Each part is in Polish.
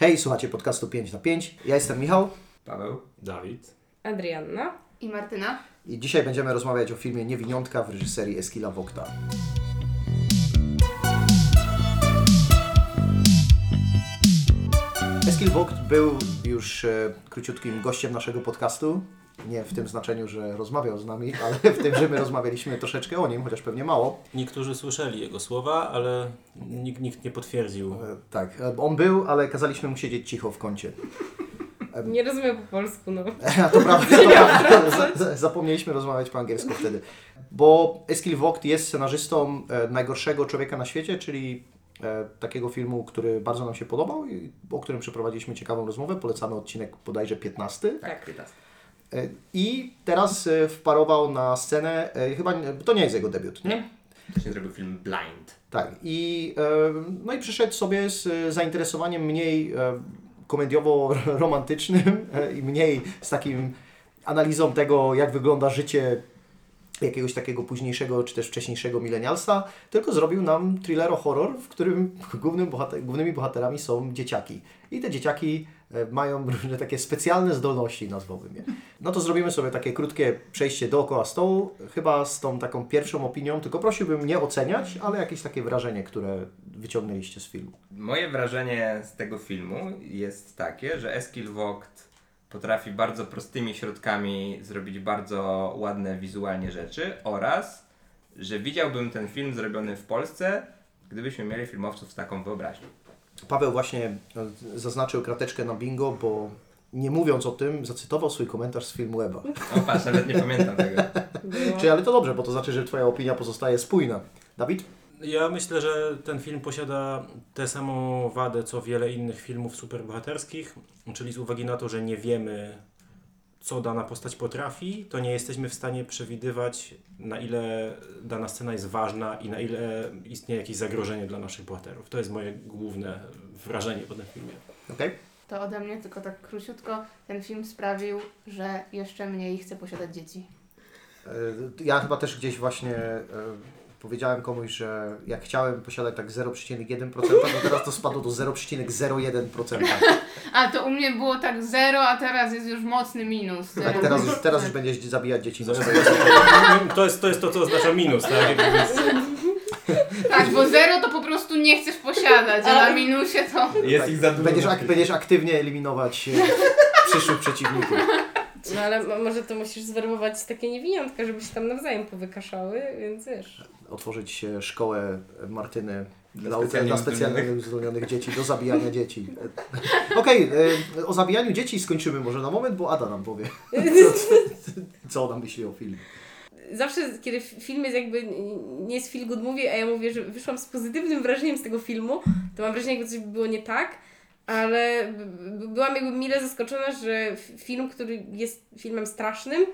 Hej, słuchacie podcastu 5 na 5. Ja jestem Michał Paweł. Dawid. Adrianna. I Martyna. i dzisiaj będziemy rozmawiać o filmie Niewiniątka w reżyserii Eskila Wokta. Eskil Vogt był już e, króciutkim gościem naszego podcastu. Nie w tym znaczeniu, że rozmawiał z nami, ale w tym, że my rozmawialiśmy troszeczkę o nim, chociaż pewnie mało. Niektórzy słyszeli jego słowa, ale nikt, nikt nie potwierdził. E, Tak, e, on był, ale kazaliśmy mu siedzieć cicho w kącie. Nie rozumiem po polsku, no. A to prawda, to prawda. Za- za- Zapomnieliśmy rozmawiać po angielsku wtedy. Bo Eskil Vogt jest scenarzystą e, najgorszego człowieka na świecie, czyli e, takiego filmu, który bardzo nam się podobał i o którym przeprowadziliśmy ciekawą rozmowę. Polecamy odcinek bodajże 15. Tak. 15. E, I teraz e, wparował na scenę, e, chyba to nie jest jego debiut, nie? Wcześniej zrobił film Blind. Tak. I, no i przyszedł sobie z zainteresowaniem mniej komediowo-romantycznym i mniej z takim analizą tego, jak wygląda życie jakiegoś takiego późniejszego czy też wcześniejszego milenialsa, tylko zrobił nam thrillero-horror, w którym głównym bohater, głównymi bohaterami są dzieciaki. I te dzieciaki mają różne takie specjalne zdolności, nazwałbym je. No to zrobimy sobie takie krótkie przejście dookoła stołu, chyba z tą taką pierwszą opinią, tylko prosiłbym nie oceniać, ale jakieś takie wrażenie, które wyciągnęliście z filmu. Moje wrażenie z tego filmu jest takie, że Eskil Vogt potrafi bardzo prostymi środkami zrobić bardzo ładne wizualnie rzeczy oraz, że widziałbym ten film zrobiony w Polsce, gdybyśmy mieli filmowców z taką wyobraźnią. Paweł właśnie e, zaznaczył krateczkę na bingo, bo nie mówiąc o tym, zacytował swój komentarz z filmu Eba. O patrz, nawet nie pamiętam tego. Czyli ale to dobrze, bo to znaczy, że Twoja opinia pozostaje spójna. Dawid? Ja myślę, że ten film posiada tę samą wadę, co wiele innych filmów superbohaterskich, czyli z uwagi na to, że nie wiemy, co dana postać potrafi, to nie jesteśmy w stanie przewidywać, na ile dana scena jest ważna i na ile istnieje jakieś zagrożenie dla naszych bohaterów. To jest moje główne wrażenie po tym filmie. Okej. To ode mnie, tylko tak króciutko. Ten film sprawił, że jeszcze mniej chcę posiadać dzieci. E, Ja chyba też gdzieś właśnie e, powiedziałem komuś, że jak chciałem posiadać tak 0,1%, to teraz to spadło do 0,01%. A to u mnie było tak zero, a teraz jest już mocny minus. Tak, teraz już, teraz już będziesz zabijać dzieci To jest, to jest to, co oznacza minus, tak? Tak, bo zero to po prostu nie chcesz posiadać, a na minusie to... Jest ich za dużo. Będziesz, ak- będziesz aktywnie eliminować e, przyszłych przeciwników. No ale mo- może to musisz zwerbować takie niewiniątka, żeby się tam nawzajem powykaszały, więc wiesz. Otworzyć e, szkołę Martyny dla, specjalnie dla specjalnie uzdolnionych dzieci do zabijania dzieci. E, Okej, e, o zabijaniu dzieci skończymy może na moment, bo Ada nam powie, co, co ona myśli o filmie. Zawsze, kiedy film jest jakby nie jest feel good movie, a ja mówię, że wyszłam z pozytywnym wrażeniem z tego filmu, to mam wrażenie, jakby coś było nie tak, ale byłam jakby mile zaskoczona, że film, który jest filmem strasznym,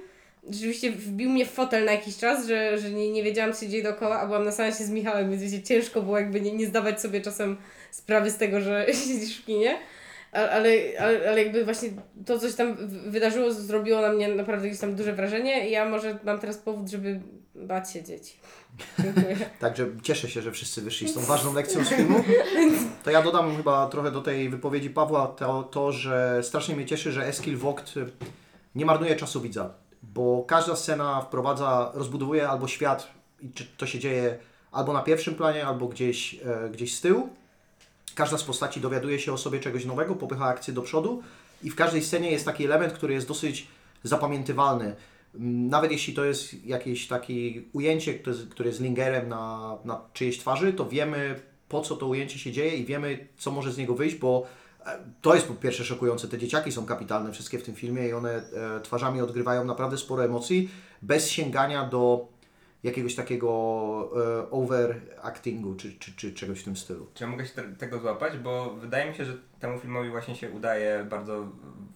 rzeczywiście wbił mnie w fotel na jakiś czas, że, że nie, nie wiedziałam, co się dzieje dookoła, a byłam na seansie z Michałem, więc wiecie, ciężko było jakby nie, nie zdawać sobie czasem sprawy z tego, że siedzisz w kinie. Ale, ale, ale jakby właśnie to, coś tam w- wydarzyło, zrobiło na mnie naprawdę jakieś tam duże wrażenie i ja może mam teraz powód, żeby bać się dzieci. Także cieszę się, że wszyscy wyszli z tą ważną lekcją z filmu. To ja dodam chyba trochę do tej wypowiedzi Pawła to, to że strasznie mnie cieszy, że Eskil Vogt nie marnuje czasu widza, bo każda scena wprowadza, rozbudowuje albo świat i czy to się dzieje albo na pierwszym planie, albo gdzieś, e, gdzieś z tyłu. Każda z postaci dowiaduje się o sobie czegoś nowego, popycha akcję do przodu i w każdej scenie jest taki element, który jest dosyć zapamiętywalny. Mm, Nawet jeśli to jest jakieś takie ujęcie, które jest, lingerem na, na czyjejś twarzy, to wiemy po co to ujęcie się dzieje i wiemy co może z niego wyjść, bo to jest po pierwsze szokujące. Te dzieciaki są kapitalne wszystkie w tym filmie i one e, twarzami odgrywają naprawdę sporo emocji bez sięgania do jakiegoś takiego e, overactingu czy, czy, czy czegoś w tym stylu. Czy ja mogę się te, tego złapać? Bo wydaje mi się, że temu filmowi właśnie się udaje bardzo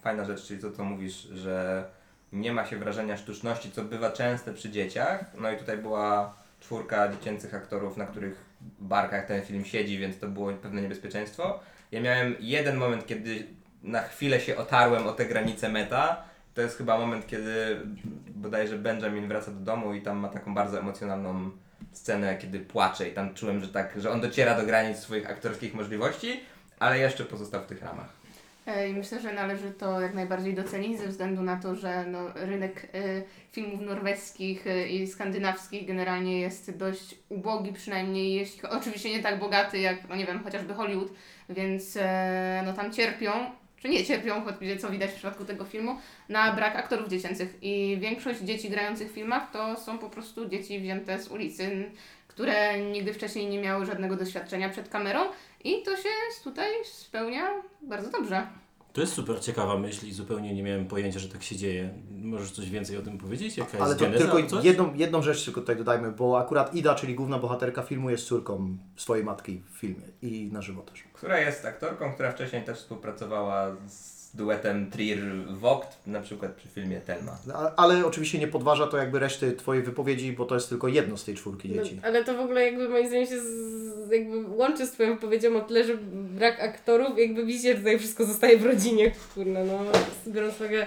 fajna rzecz, czyli to, co mówisz, że nie ma się wrażenia sztuczności, co bywa częste przy dzieciach. No i tutaj była czwórka dziecięcych aktorów, na których barkach ten film siedzi, więc to było pewne niebezpieczeństwo. Ja miałem jeden moment, kiedy na chwilę się otarłem o te granice meta. To jest chyba moment, kiedy bodajże Benjamin wraca do domu i tam ma taką bardzo emocjonalną scenę, kiedy płacze i tam czułem, że tak, że on dociera do granic swoich aktorskich możliwości, ale jeszcze pozostał w tych ramach. E, I myślę, że należy to jak najbardziej docenić ze względu na to, że no, rynek e, filmów norweskich e, i skandynawskich generalnie jest dość ubogi, przynajmniej jeśli oczywiście nie tak bogaty jak, no nie wiem, chociażby Hollywood, więc e, no tam cierpią, czy nie cierpią, choć co widać w przypadku tego filmu, na brak aktorów dziecięcych i większość dzieci grających w filmach to są po prostu dzieci wzięte z ulicy, które nigdy wcześniej nie miały żadnego doświadczenia przed kamerą i to się tutaj spełnia bardzo dobrze. To jest super ciekawa myśl i zupełnie nie miałem pojęcia, że tak się dzieje. Możesz coś więcej o tym powiedzieć? Jaka Ale jest to geneza? tylko jedną, jedną rzecz tylko tutaj dodajmy, bo akurat Ida, czyli główna bohaterka filmu, jest córką swojej matki w filmie i na żywo też. Która jest aktorką, która wcześniej też współpracowała z duetem Trier-Vogt, na przykład przy filmie Telma. A- Ale oczywiście nie podważa to jakby reszty Twojej wypowiedzi, bo to jest tylko jedno z tej czwórki dzieci. No, ale to w ogóle jakby moim zdaniem się z, jakby łączy z twoją wypowiedzią o tyle, że brak aktorów, jakby widzicie, że tutaj wszystko zostaje w rodzinie, kurna, no, biorąc pod uwagę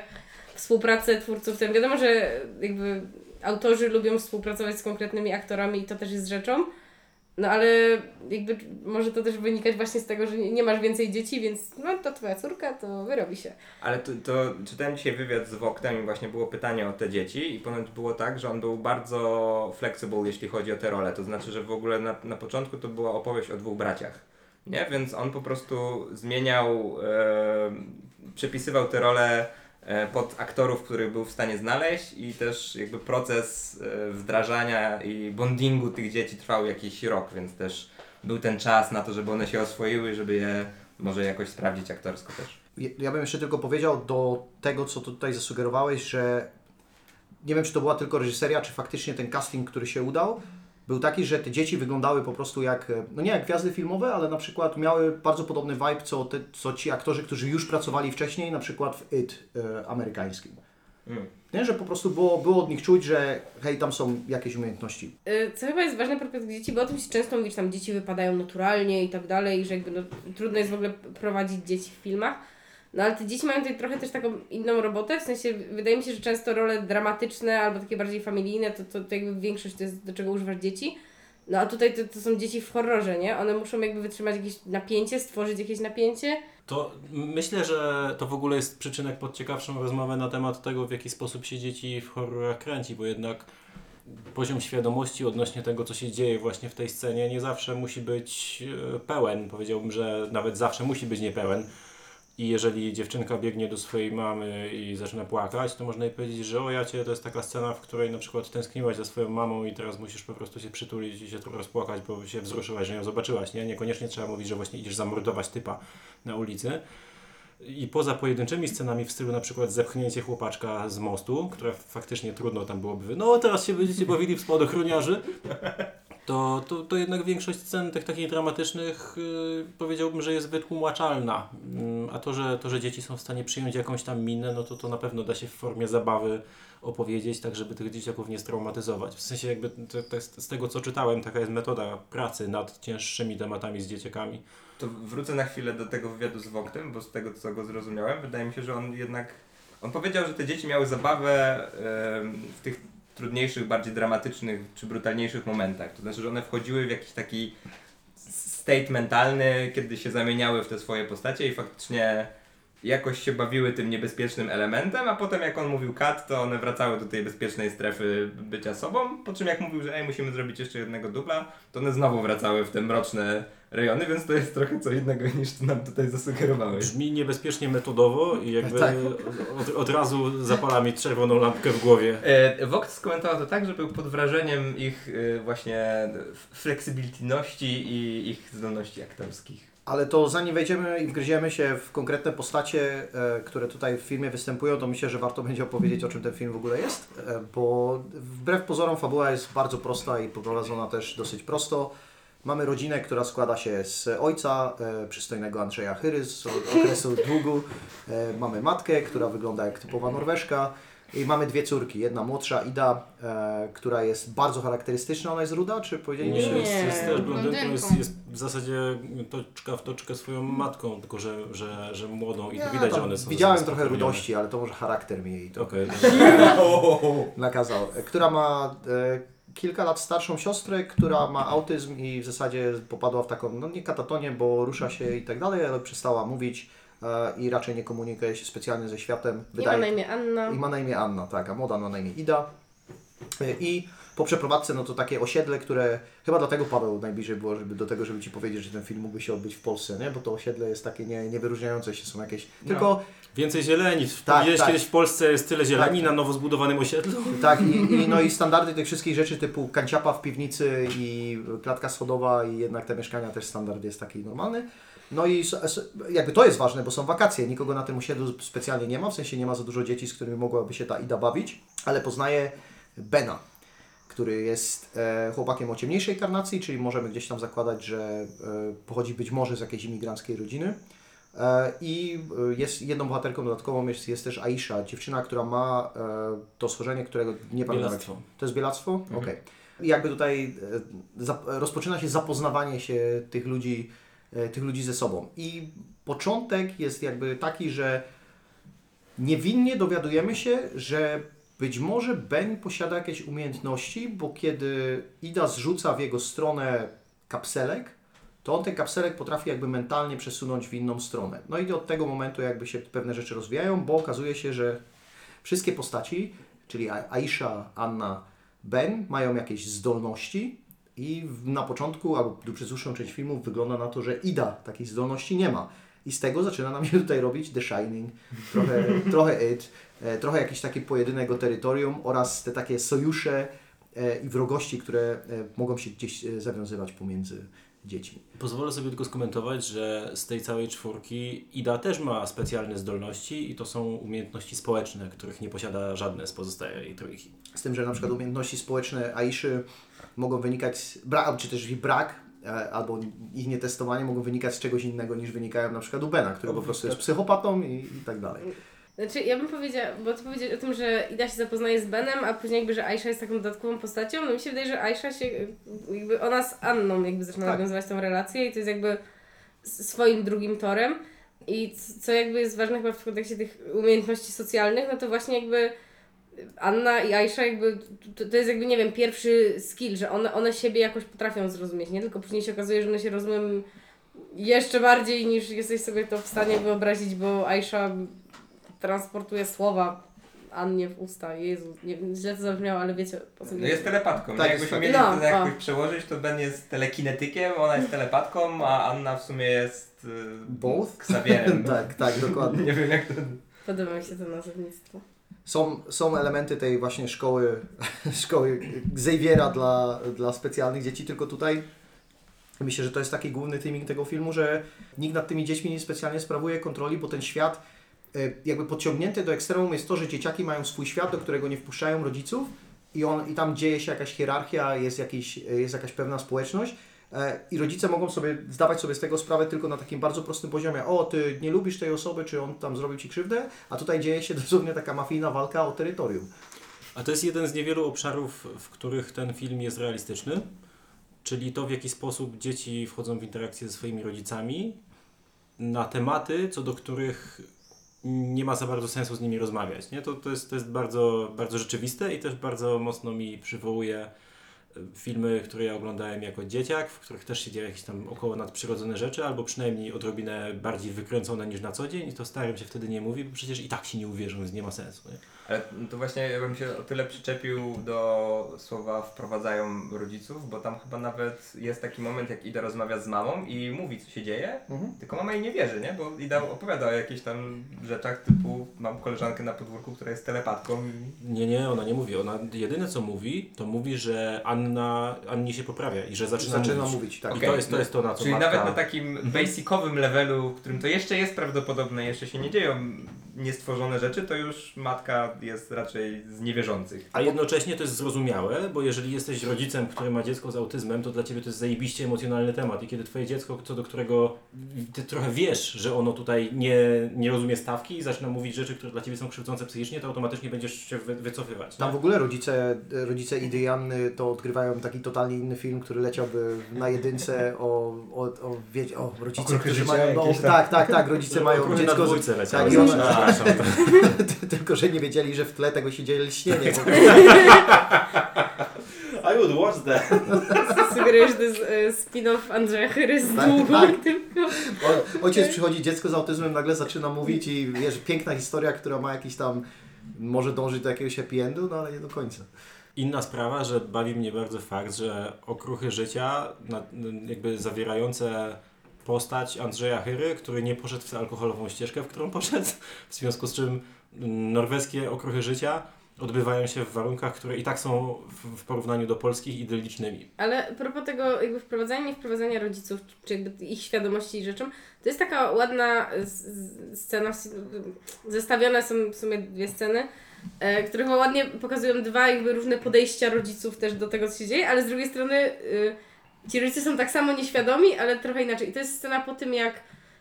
współpracę twórców, tym wiadomo, że jakby autorzy lubią współpracować z konkretnymi aktorami i to też jest rzeczą, no ale jakby może to też wynikać właśnie z tego, że nie, masz więcej dzieci, więc no to twoja córka, to wyrobi się. Ale to, to czytałem dzisiaj wywiad z Woktem i właśnie było pytanie o te dzieci i ponoć było tak, że on był bardzo flexible, jeśli chodzi o te role. To znaczy, że w ogóle na, na początku to była opowieść o dwóch braciach. Nie? Więc on po prostu zmieniał, e, przepisywał te role pod aktorów, których był w stanie znaleźć i też jakby proces e, wdrażania i bondingu tych dzieci trwał jakiś rok, więc też był ten czas na to, żeby one się oswoiły, żeby je może jakoś sprawdzić aktorsko też. Ja bym jeszcze tylko powiedział do tego, co tutaj zasugerowałeś, że nie wiem, czy to była tylko reżyseria, czy faktycznie ten casting, który się udał, był taki, że te dzieci wyglądały po prostu jak, e, no nie jak gwiazdy filmowe, ale na przykład miały bardzo podobny vibe, co, te, co ci aktorzy, którzy już pracowali wcześniej, na przykład w It e, amerykańskim. Mm. Nie, że po prostu było, było od nich czuć, że hej, tam są jakieś umiejętności. Y, Co chyba jest ważne propos dzieci, bo o tym się często mówi, że tam dzieci wypadają naturalnie i tak dalej, i że jakby no, trudno jest w ogóle prowadzić dzieci w filmach. No ale te dzieci mają tutaj trochę też taką inną robotę, w sensie wydaje mi się, że często role dramatyczne albo takie bardziej familijne, to, to, to jakby większość to jest do czego używasz dzieci. No a tutaj to, to są dzieci w horrorze, nie? One muszą jakby wytrzymać jakieś napięcie, stworzyć jakieś napięcie. To myślę, że to w ogóle jest przyczynek pod ciekawszą rozmowę na temat tego, w jaki sposób się dzieci w horrorach kręci, bo jednak poziom świadomości odnośnie tego, co się dzieje właśnie w tej scenie, nie zawsze musi być e, pełen. Powiedziałbym, że nawet zawsze musi być niepełen. I jeżeli dziewczynka biegnie do swojej mamy i zaczyna płakać, to można jej powiedzieć, że o ja cię, to jest taka scena, w której na przykład tęskniłaś za swoją mamą i teraz musisz po prostu się przytulić i się trochę rozpłakać, bo się wzruszyłaś, że ją zobaczyłaś, nie? Niekoniecznie trzeba mówić, że właśnie idziesz zamordować typa na ulicy. I poza pojedynczymi scenami w stylu na przykład zepchnięcie chłopaczka z mostu, które faktycznie trudno tam byłoby, no teraz się będziecie bawili w spadochroniarzy, to, to, to jednak większość scen tych takich dramatycznych yy, powiedziałbym, że jest wytłumaczalna. Mm, A to że, to, że dzieci są w stanie przyjąć jakąś tam minę, no to to na pewno da się w formie zabawy opowiedzieć, tak żeby tych dzieciaków nie straumatyzować. W sensie jakby to, to z tego co czytałem, taka jest metoda pracy nad cięższymi tematami z dzieciakami. To wrócę na chwilę do tego wywiadu z Woktem, bo z tego co go zrozumiałem, wydaje mi się, że on jednak. On powiedział, że te dzieci miały zabawę em, w tych trudniejszych, bardziej dramatycznych czy brutalniejszych momentach. To znaczy, że one wchodziły w jakiś taki state mentalny, kiedy się zamieniały w te swoje postacie i faktycznie jakoś się bawiły tym niebezpiecznym elementem, a potem jak on mówił cut, to one wracały do tej bezpiecznej strefy bycia sobą, po czym jak mówił, że ej, musimy zrobić jeszcze jednego dubla, to one znowu wracały w te mroczne rejony, więc to jest trochę co innego niż ty nam tutaj zasugerowałeś. Brzmi niebezpiecznie metodowo i jakby Tak. od, od razu zapala mi czerwoną lampkę w głowie. E, Vogt skomentował to tak, że był pod wrażeniem ich e, właśnie fleksybilności i ich zdolności aktorskich. Ale to zanim wejdziemy i wgryziemy się w konkretne postacie, e, które tutaj w filmie występują, to myślę, że warto będzie opowiedzieć, o czym ten film w ogóle jest, e, bo wbrew pozorom fabuła jest bardzo prosta i poprowadzona też dosyć prosto. Mamy rodzinę, która składa się z ojca, e, przystojnego Andrzeja Chyry z okresu długu. E, mamy matkę, która wygląda jak typowa Norweszka. I mamy dwie córki. Jedna młodsza, Ida, e, która jest bardzo charakterystyczna. Ona jest ruda, czy Nie, powiedzieliście? jest, jest też blondynką, jest, jest w zasadzie toczka w toczkę swoją matką, tylko że, że, że młodą i to widać, że one są Widziałem ze sobą trochę spokrewnione. rudości, ale to może charakter mi jej to Okej. nakazał. E, Która ma e, kilka lat starszą siostrę, która ma autyzm i w zasadzie popadła w taką, no nie katatonię, bo rusza się i tak dalej, ale przestała mówić e, i raczej nie komunikuje się specjalnie ze światem. I ma na imię Anna. I ma na imię Anna, tak, a młoda ma na imię Ida. E, I po przeprowadzce, no to takie osiedle, które chyba dlatego Paweł najbliżej było, żeby do tego, żeby Ci powiedzieć, że ten film mógłby się odbyć w Polsce, nie? Bo to osiedle jest takie nie, niewyróżniające się, są jakieś, tylko Więcej zieleni. Tak, tak. kiedyś w Polsce jest tyle zieleni Tak. na nowo zbudowanym osiedlu. Tak, i, i, no i standardy tych wszystkich rzeczy typu kanciapa w piwnicy i klatka schodowa i jednak te mieszkania też standard jest taki normalny. No i jakby to jest ważne, bo są wakacje, nikogo na tym osiedlu specjalnie nie ma, w sensie nie ma za dużo dzieci, z którymi mogłaby się ta Ida bawić, ale poznaje Bena, który jest e, chłopakiem o ciemniejszej karnacji, czyli możemy gdzieś tam zakładać, że e, pochodzi być może z jakiejś imigranckiej rodziny. E, I e, jest jedną bohaterką dodatkową jest, jest też Aisha, dziewczyna, która ma e, to schorzenie, którego nie pamiętam. Bielactwo. To jest bielactwo? Okej. I jakby tutaj rozpoczyna się zapoznawanie się tych ludzi, tych ludzi ze sobą. I początek jest jakby taki, że niewinnie dowiadujemy się, że być może Ben posiada jakieś umiejętności, bo kiedy Ida zrzuca w jego stronę kapselek, to on ten kapselek potrafi jakby mentalnie przesunąć w inną stronę. No i od tego momentu jakby się pewne rzeczy rozwijają, bo okazuje się, że wszystkie postaci, czyli Aisha, Anna, Ben, mają jakieś zdolności i na początku, albo przez dłuższą część filmu wygląda na to, że Ida takich zdolności nie ma. I z tego zaczyna nam się tutaj robić The Shining, trochę, trochę It, e, trochę jakiś taki pojedynek o terytorium oraz te takie sojusze e, i wrogości, które e, mogą się gdzieś zawiązywać pomiędzy dziećmi. Pozwolę sobie tylko skomentować, że z tej całej czwórki Ida też ma specjalne zdolności i to są umiejętności społeczne, których nie posiada żadne z pozostałej trójki. Z tym, że na przykład umiejętności społeczne Aiszy mogą wynikać, z bra- czy też ich brak, e, albo ich nietestowanie mogą wynikać z czegoś innego niż wynikają na przykład u Bena, który po prostu jest psychopatą i, i tak dalej. Znaczy, ja bym powiedziała, bo ty powiedziałeś o tym, że Ida się zapoznaje z Benem, a później jakby, że Aisha jest taką dodatkową postacią, no mi się wydaje, że Aisha się, jakby ona z Anną jakby zaczyna Tak. nawiązywać tą relację i to jest jakby swoim drugim torem. I co jakby jest ważne chyba w kontekście tych umiejętności socjalnych, no to właśnie jakby Anna i Aisha jakby, to, to jest jakby, nie wiem, pierwszy skill, że one, one siebie jakoś potrafią zrozumieć, nie? Tylko później się okazuje, że one się rozumieją jeszcze bardziej niż jesteś sobie to w stanie wyobrazić, bo Aisha transportuje słowa Annie w usta. Jezu, nie, źle to zabrzmiało, ale wiecie po co No jest telepatką. Tak, Tak, Jakbyśmy tak. mieli No, to jakoś o. przełożyć, to Ben jest telekinetykiem, ona jest telepatką, a Anna w sumie jest... y, Both? Ksawierem. tak, tak, dokładnie. Nie wiem jak to... Podoba mi się to nazewnictwo. Są, są elementy tej właśnie szkoły, szkoły Xaviera dla, dla specjalnych dzieci, tylko tutaj myślę, że to jest taki główny theming tego filmu, że nikt nad tymi dziećmi nie specjalnie sprawuje kontroli, bo ten świat jakby podciągnięty do ekstremum jest to, że dzieciaki mają swój świat, do którego nie wpuszczają rodziców i, on, i tam dzieje się jakaś hierarchia, jest, jakiś, jest jakaś pewna społeczność e, i rodzice mogą sobie zdawać sobie z tego sprawę tylko na takim bardzo prostym poziomie. O, ty nie lubisz tej osoby, czy on tam zrobił ci krzywdę, a tutaj dzieje się dosłownie taka mafijna walka o terytorium. A to jest jeden z niewielu obszarów, w których ten film jest realistyczny, czyli to w jaki sposób dzieci wchodzą w interakcję ze swoimi rodzicami na tematy, co do których nie ma za bardzo sensu z nimi rozmawiać. Nie? To, to, jest, to jest bardzo, bardzo rzeczywiste i też bardzo mocno mi przywołuje filmy, które ja oglądałem jako dzieciak, w których też się dzieją jakieś tam około nadprzyrodzone rzeczy, albo przynajmniej odrobinę bardziej wykręcone niż na co dzień i to starym się wtedy nie mówi, bo przecież i tak się nie uwierzą, więc nie ma sensu. Nie? Ale to właśnie ja bym się o tyle przyczepił do słowa wprowadzają rodziców, bo tam chyba nawet jest taki moment, jak Ida rozmawia z mamą i mówi, co się dzieje, Mhm. tylko mama jej nie wierzy, nie? Bo Ida opowiada o jakichś tam rzeczach typu mam koleżankę na podwórku, która jest telepatką Nie, nie, ona nie mówi. Ona jedyne co mówi, to mówi, że Anna, Annie się poprawia i że zaczyna, Zaczyna mówić. mówić, tak. I Okej, to jest to, no, jest to na co Czyli matka... nawet na takim basicowym levelu, w którym to jeszcze jest prawdopodobne, jeszcze się nie dzieją niestworzone rzeczy, to już matka jest raczej z niewierzących. A jednocześnie to jest zrozumiałe, bo jeżeli jesteś rodzicem, który ma dziecko z autyzmem, to dla Ciebie to jest zajebiście emocjonalny temat. I kiedy Twoje dziecko, co do którego Ty trochę wiesz, że ono tutaj nie, nie rozumie stawki i zaczyna mówić rzeczy, które dla Ciebie są krzywdzące psychicznie, to automatycznie będziesz się wy, wycofywać. Tam nie? w ogóle rodzice, rodzice Idy i Anny to odgrywają taki totalnie inny film, który leciałby na jedynce o, o, o, wie, o rodzice, Okruchy którzy życia mają, no, tam. tak, tak, tak, rodzice mają Trochę na dziecko, z, tak, i tylko że nie wiedzieli, że w tle tego się dzieje lśnienie. I would Jazdę! Sugeruję, że to jest e, spin-off Andrzeja Chyry z Tak, długu, tak. tylko... O, ojciec przychodzi, dziecko z autyzmem nagle zaczyna mówić i wiesz, piękna historia, która ma jakiś tam, może dążyć do jakiegoś happy endu, no ale nie do końca. Inna sprawa, że bawi mnie bardzo fakt, że okruchy życia, jakby zawierające postać Andrzeja Hyry, który nie poszedł w tę alkoholową ścieżkę, w którą poszedł, w związku z czym norweskie okruchy życia odbywają się w warunkach, które i tak są w, porównaniu do polskich idyllicznymi. Ale propos tego jakby wprowadzania, nie wprowadzania rodziców, czy jakby ich świadomości i rzeczom, to jest taka ładna scena, zestawione są w sumie dwie sceny, e, które chyba ładnie pokazują dwa jakby różne podejścia rodziców też do tego, co się dzieje, ale z drugiej strony y, ci rodzice są tak samo nieświadomi, ale trochę inaczej. I to jest scena po tym, jak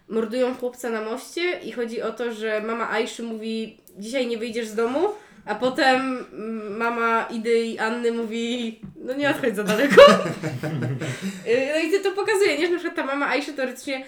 mordują chłopca na moście i chodzi o to, że mama Aiszy mówi dzisiaj nie wyjdziesz z domu, a potem mm, mama Idy i Anny mówi, no nie odchodź za daleko. Y, no i to, to pokazuje, nie? Że na przykład ta mama Aiszy teoretycznie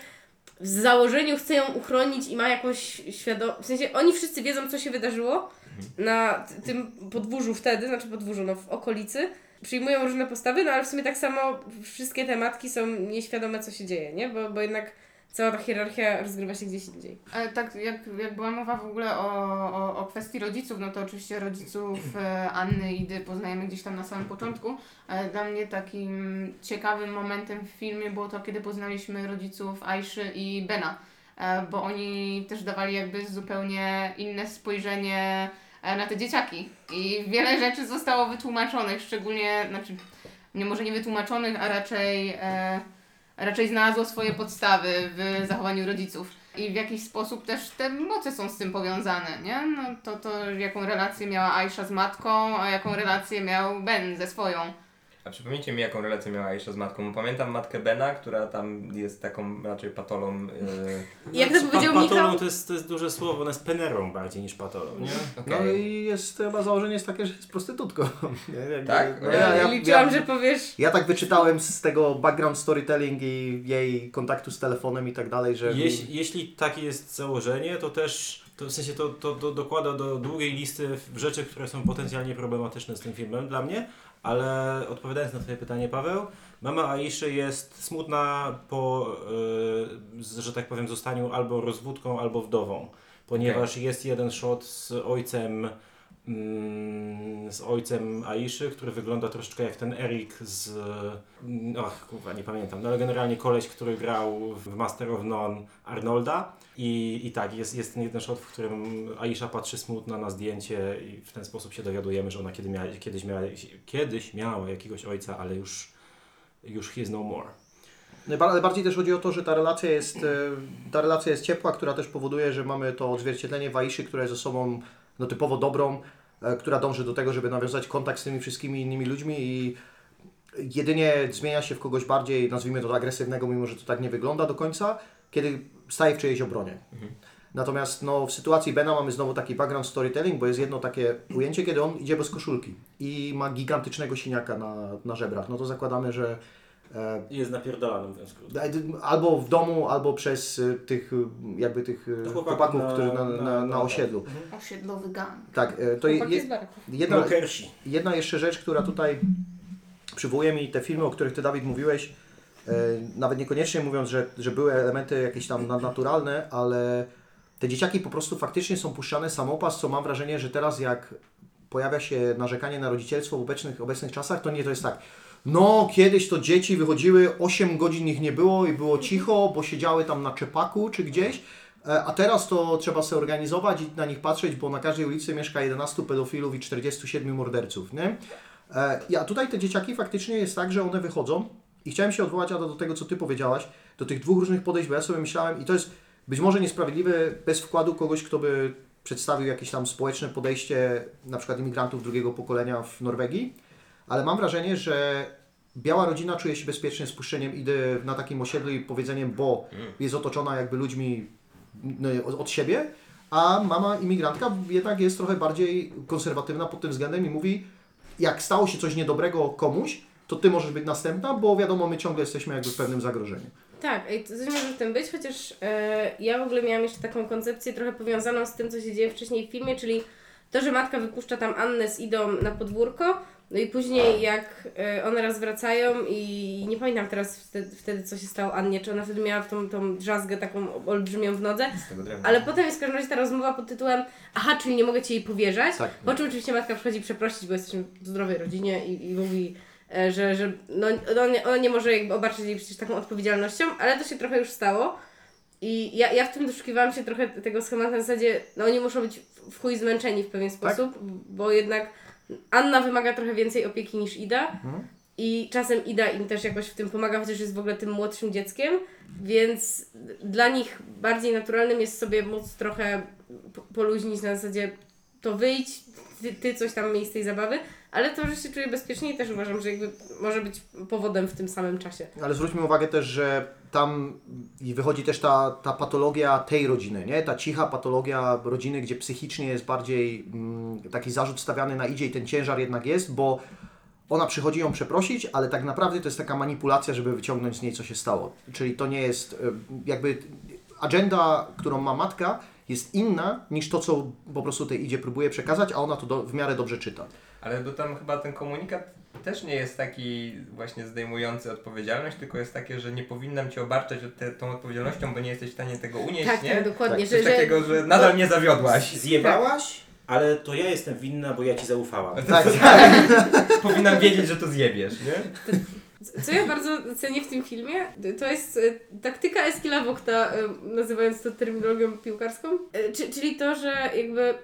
w założeniu chce ją uchronić i ma jakąś świadomość, w sensie oni wszyscy wiedzą, co się wydarzyło na tym podwórzu wtedy, znaczy podwórzu, no w okolicy. Przyjmują różne postawy, no ale w sumie tak samo wszystkie te matki są nieświadome, co się dzieje, nie? Bo, bo jednak cała ta hierarchia rozgrywa się gdzieś indziej. Ale tak jak, jak była mowa w ogóle o, o, o kwestii rodziców, no to oczywiście rodziców e, Anny i Idy poznajemy gdzieś tam na samym początku. Dla mnie takim ciekawym momentem w filmie było to, kiedy poznaliśmy rodziców Aiszy i Bena. E, bo oni też dawali jakby zupełnie inne spojrzenie na te dzieciaki. I wiele rzeczy zostało wytłumaczonych, szczególnie, znaczy nie może nie wytłumaczonych, a raczej, e, raczej znalazło swoje podstawy w zachowaniu rodziców. I w jakiś sposób też te moce są z tym powiązane, nie? No to, to jaką relację miała Aisha z matką, a jaką relację miał Ben ze swoją. A przypomnijcie mi, jaką relację miała Aisha z matką. Pamiętam matkę Bena, która tam jest taką raczej patolą. Yy, Jak to Pa- powiedział patolą Michał? to jest, to jest duże słowo, ona jest penerą bardziej niż patolą, nie? No okej. i jest chyba założenie jest takie, że jest prostytutką. Tak? No, Ja- ja, ja, Liczyłam, ja, że powiesz... ja tak wyczytałem z tego background storytelling i jej kontaktu z telefonem i tak dalej, że... Jeśli, jeśli takie jest założenie, to też, to w sensie to, to, to dokłada do długiej listy rzeczy, które są potencjalnie problematyczne z tym filmem dla mnie, ale odpowiadając na Twoje pytanie, Paweł, mama Aiszy jest smutna po, yy, że tak powiem, zostaniu albo rozwódką, albo wdową, ponieważ jest jeden shot z ojcem z ojcem Aiszy, który wygląda troszeczkę jak ten Erik z... mm, Ach, kurwa, nie pamiętam. No ale generalnie koleś, który grał w Master of None Arnolda. I, i tak, jest, jest ten jeden shot, w którym Aisha patrzy smutna na zdjęcie i w ten sposób się dowiadujemy, że ona kiedy miała, kiedyś, miała, kiedyś miała jakiegoś ojca, ale już, już he is no more. Ale bardziej też chodzi o to, że ta relacja jest, e, ta relacja jest ciepła, która też powoduje, że mamy to odzwierciedlenie Waiszy, która jest osobą no, typowo dobrą, e, która dąży do tego, żeby nawiązać kontakt z tymi wszystkimi innymi ludźmi i jedynie zmienia się w kogoś bardziej, nazwijmy to agresywnego, mimo że to tak nie wygląda do końca, kiedy staje w czyjejś obronie. Natomiast no, w sytuacji Bena mamy znowu taki background storytelling, bo jest jedno takie ujęcie, kiedy on idzie bez koszulki i ma gigantycznego siniaka na, na żebrach. No to zakładamy, że Jest napierdolany, mówiąc krótko. Albo w domu, albo przez y, tych, jakby tych Chłopaków chłopaków, na- którzy na, na- na, na na- osiedlu. Osiedlowy gang. Tak, to je, jedna, Brokersi. jedna jeszcze rzecz, która tutaj przywołuje mi te filmy, o których Ty, Dawid, mówiłeś, nawet niekoniecznie mówiąc, że, że były elementy jakieś tam nadnaturalne, ale te dzieciaki po prostu faktycznie są puszczane samopas, co mam wrażenie, że teraz jak pojawia się narzekanie na rodzicielstwo w obecnych, obecnych czasach, to nie to jest tak. No, kiedyś to dzieci wychodziły, 8 godzin ich nie było i było cicho, bo siedziały tam na czepaku czy gdzieś. E, A teraz to trzeba sobie organizować i na nich patrzeć, bo na każdej ulicy mieszka 11 pedofilów i 47 morderców, nie? E, A tutaj te dzieciaki faktycznie jest tak, że one wychodzą i chciałem się odwołać Ada, do tego, co Ty powiedziałaś, do tych dwóch różnych podejść, bo ja sobie myślałem i to jest być może niesprawiedliwe bez wkładu kogoś, kto by przedstawił jakieś tam społeczne podejście na przykład imigrantów drugiego pokolenia w Norwegii, ale mam wrażenie, że biała rodzina czuje się bezpiecznie z puszczeniem Idy na takim osiedlu i powiedzeniem, bo jest otoczona jakby ludźmi no, od- siebie, a mama imigrantka jednak jest trochę bardziej konserwatywna pod tym względem i mówi, jak stało się coś niedobrego komuś, to ty możesz być następna, bo wiadomo, my ciągle jesteśmy jakby w pewnym zagrożeniu. Tak, i to coś może w tym być, chociaż e, ja w ogóle miałam jeszcze taką koncepcję trochę powiązaną z tym, co się dzieje wcześniej w filmie, czyli to, że matka wypuszcza tam Annę z Idą na podwórko, no i później jak e, one raz wracają i nie pamiętam teraz wtedy, wtedy co się stało Annie, czy ona wtedy miała tą, tą drzazgę taką olbrzymią w nodze, ale potem jest w każdym razie ta rozmowa pod tytułem aha, czyli nie mogę Ci jej powierzać, Tak. po czym oczywiście matka przychodzi przeprosić, bo jesteśmy w zdrowej rodzinie i, i mówi, e, że, że no, no, nie, ona nie może jakby obarczyć jej przecież taką odpowiedzialnością, ale to się trochę już stało. I ja, ja w tym doszukiwałam się trochę tego schematu na zasadzie, no oni muszą być w- w chuj zmęczeni w pewien Tak. sposób, bo jednak Anna wymaga trochę więcej opieki niż Ida. Mhm. I czasem Ida im też jakoś w tym pomaga, chociaż jest w ogóle tym młodszym dzieckiem, więc dla nich bardziej naturalnym jest sobie móc trochę po- poluźnić na zasadzie to wyjdź, ty, ty coś tam miej z tej zabawy, ale to, że się czuję bezpiecznie też uważam, że jakby może być powodem w tym samym czasie. Ale zwróćmy uwagę też, że tam wychodzi też ta, ta patologia tej rodziny, nie? Ta cicha patologia rodziny, gdzie psychicznie jest bardziej mm, taki zarzut stawiany na idzie i ten ciężar jednak jest, bo ona przychodzi ją przeprosić, ale tak naprawdę to jest taka manipulacja, żeby wyciągnąć z niej, co się stało. Czyli to nie jest y, jakby agenda, którą ma matka, jest inna niż to, co po prostu tej idzie próbuje przekazać, a ona to do, w miarę dobrze czyta. Ale bo tam chyba ten komunikat też nie jest taki właśnie zdejmujący odpowiedzialność, tylko jest takie, że nie powinnam Cię obarczać te, tą odpowiedzialnością, bo nie jesteś w stanie tego unieść, Tak, nie? tak, dokładnie. Tak, Coś że, takiego, że nadal nie zawiodłaś. Zjebałaś, ale to ja jestem winna, bo ja ci zaufałam. Tak, tak. Powinnam wiedzieć, że to zjebiesz, nie? Co ja bardzo cenię w tym filmie, to jest e, taktyka Eskila Wokta, e, nazywając to terminologią piłkarską, E, czy- czyli to, że jakby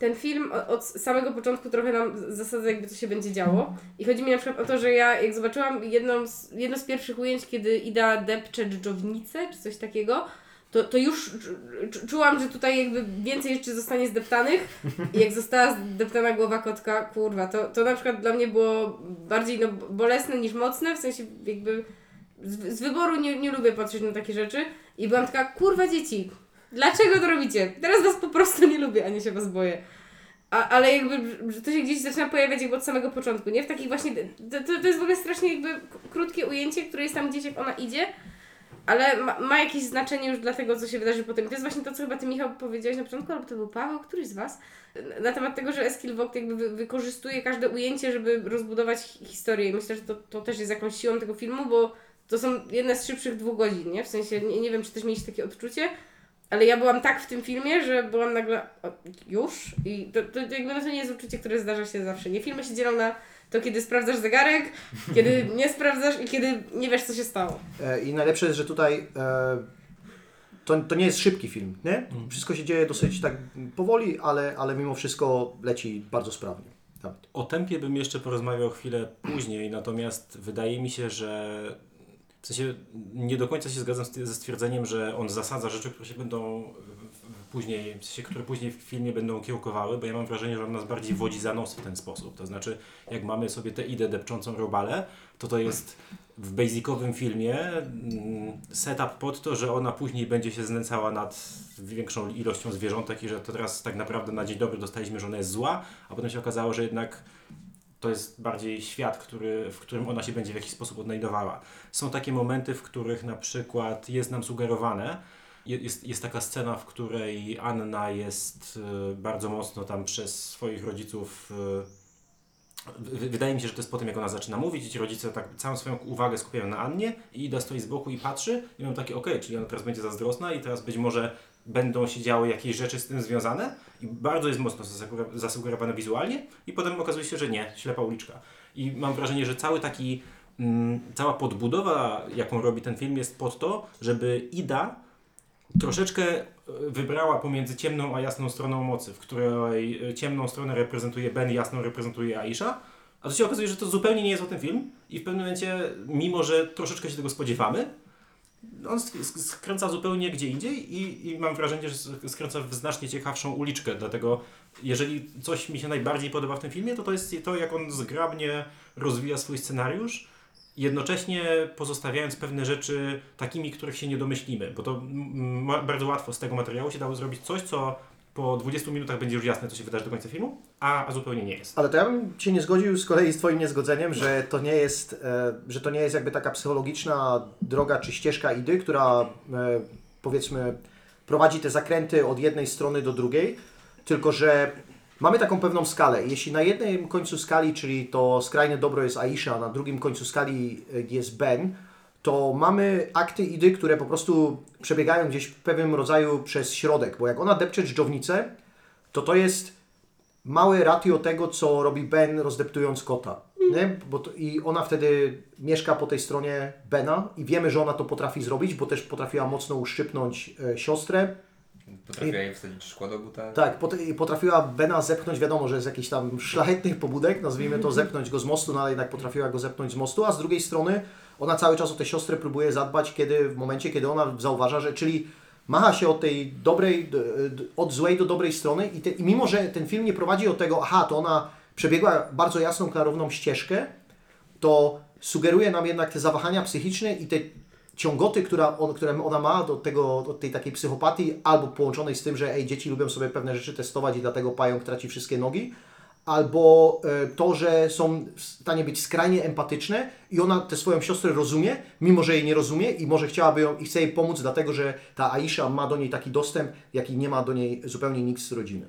ten film od samego początku trochę nam zasadza jakby co się będzie działo. I chodzi mi na przykład o to, że ja jak zobaczyłam jedną z, jedno z pierwszych ujęć, kiedy Ida depcze dżdżownicę, czy coś takiego, to, to już czu- czułam, że tutaj jakby więcej rzeczy zostanie zdeptanych i jak została zdeptana głowa kotka, kurwa, to, to na przykład dla mnie było bardziej no, bolesne niż mocne, w sensie jakby z, z wyboru nie, nie lubię patrzeć na takie rzeczy i byłam taka, kurwa dzieci, dlaczego to robicie? Teraz was po prostu nie lubię, a nie się was boję. A, ale jakby, to się gdzieś zaczyna pojawiać jakby od samego początku, nie? W takich właśnie, to, to, jest w ogóle strasznie jakby krótkie ujęcie, które jest tam gdzieś jak ona idzie, ale ma, ma jakieś znaczenie już dla tego, co się wydarzy potem. I to jest właśnie to, co chyba Ty, Michał, powiedziałeś na początku, albo to był Paweł, któryś z Was, na- temat tego, że Eskil Vogt jakby wy, wykorzystuje każde ujęcie, żeby rozbudować hi- historię. I myślę, że to, to też jest jakąś siłą tego filmu, bo to są jedne z szybszych dwóch godzin, nie? W sensie, nie, nie wiem, czy też mieliście takie odczucie, ale ja byłam tak w tym filmie, że byłam nagle o, już i to, to jakby no to nie jest uczucie, które zdarza się zawsze. Nie filmy się dzielą na to, kiedy sprawdzasz zegarek, kiedy nie sprawdzasz i kiedy nie wiesz, co się stało. E, I najlepsze jest, że tutaj e, to, to nie jest szybki film, nie? Wszystko się dzieje dosyć tak powoli, ale, ale mimo wszystko leci bardzo sprawnie. Nawet. O tempie bym jeszcze porozmawiał chwilę później, natomiast wydaje mi się, że w sensie nie do końca się zgadzam ze stwierdzeniem, że on zasadza rzeczy, które się będą później, w sensie, które później w filmie będą kiełkowały, bo ja mam wrażenie, że on nas bardziej wodzi za nos w ten sposób. To znaczy, jak mamy sobie tę idę depczącą robalę, to to jest w basicowym filmie mm, setup pod to, że ona później będzie się znęcała nad większą ilością zwierzątek i że to teraz tak naprawdę na dzień dobry dostaliśmy, że ona jest zła, a potem się okazało, że jednak to jest bardziej świat, który, w którym ona się będzie w jakiś sposób odnajdowała. Są takie momenty, w których na przykład jest nam sugerowane, je- jest, jest taka scena, w której Anna jest y, bardzo mocno tam przez swoich rodziców. y, Wydaje mi się, że to jest po tym, jak ona zaczyna mówić, i ci rodzice tak całą swoją uwagę skupiają na Annie i Ida stoi z boku i patrzy i mam takie, okej, czyli ona teraz będzie zazdrosna i teraz być może będą się działy jakieś rzeczy z tym związane i bardzo jest mocno zasugerowane wizualnie i potem okazuje się, że nie, ślepa uliczka. I mam wrażenie, że cały taki, mm, cała podbudowa, jaką robi ten film jest pod to, żeby Ida troszeczkę e, wybrała pomiędzy ciemną a jasną stroną mocy, w której e, ciemną stronę reprezentuje Ben, jasną reprezentuje Aisha, a to się okazuje, że to zupełnie nie jest o tym film i w pewnym momencie, mimo że troszeczkę się tego spodziewamy, on sk- sk- skręca zupełnie gdzie indziej i, i mam wrażenie, że sk- skręca w znacznie ciekawszą uliczkę, dlatego jeżeli coś mi się najbardziej podoba w tym filmie, to to jest to, jak on zgrabnie rozwija swój scenariusz, jednocześnie pozostawiając pewne rzeczy takimi, których się nie domyślimy, bo to bardzo łatwo z tego materiału się dało zrobić coś, co po 20 minutach będzie już jasne, co się wydarzy do końca filmu, a, a zupełnie nie jest. Ale to ja bym się nie zgodził z kolei z Twoim niezgodzeniem, że to nie jest, e, że to nie jest jakby taka psychologiczna droga czy ścieżka idy, która e, powiedzmy prowadzi te zakręty od jednej strony do drugiej, tylko że mamy taką pewną skalę. Jeśli na jednym końcu skali, czyli to skrajne dobro jest Aisha, a na drugim końcu skali jest Ben, to mamy akty Idy, które po prostu przebiegają gdzieś w pewnym rodzaju przez środek, bo jak ona depcze dżdżownicę, to to jest małe ratio tego, co robi Ben rozdeptując kota. Nie? Bo to, I ona wtedy mieszka po tej stronie Bena i wiemy, że ona to potrafi zrobić, bo też potrafiła mocno uszczypnąć e, siostrę. Potrafiła jej wsadzić szkło do buta. Tak, pot- potrafiła Bena zepchnąć, wiadomo, że z jakichś tam szlachetnych pobudek, nazwijmy to, zepchnąć go z mostu, no ale jednak potrafiła go zepchnąć z mostu, a z drugiej strony ona cały czas o tę siostrę próbuje zadbać, kiedy w momencie, kiedy ona zauważa, że czyli macha się od tej dobrej, od złej do dobrej strony i, te, i mimo, że ten film nie prowadzi do tego, aha, to ona przebiegła bardzo jasną, klarowną ścieżkę, to sugeruje nam jednak te zawahania psychiczne i te ciągoty, która on, które ona ma do, tego, do tej takiej psychopatii, albo połączonej z tym, że ej, dzieci lubią sobie pewne rzeczy testować i dlatego pająk traci wszystkie nogi, albo e, to, że są w stanie być skrajnie empatyczne i ona tę swoją siostrę rozumie, mimo że jej nie rozumie i może chciałaby ją i chce jej pomóc, dlatego że ta Aisha ma do niej taki dostęp, jaki nie ma do niej zupełnie nikt z rodziny.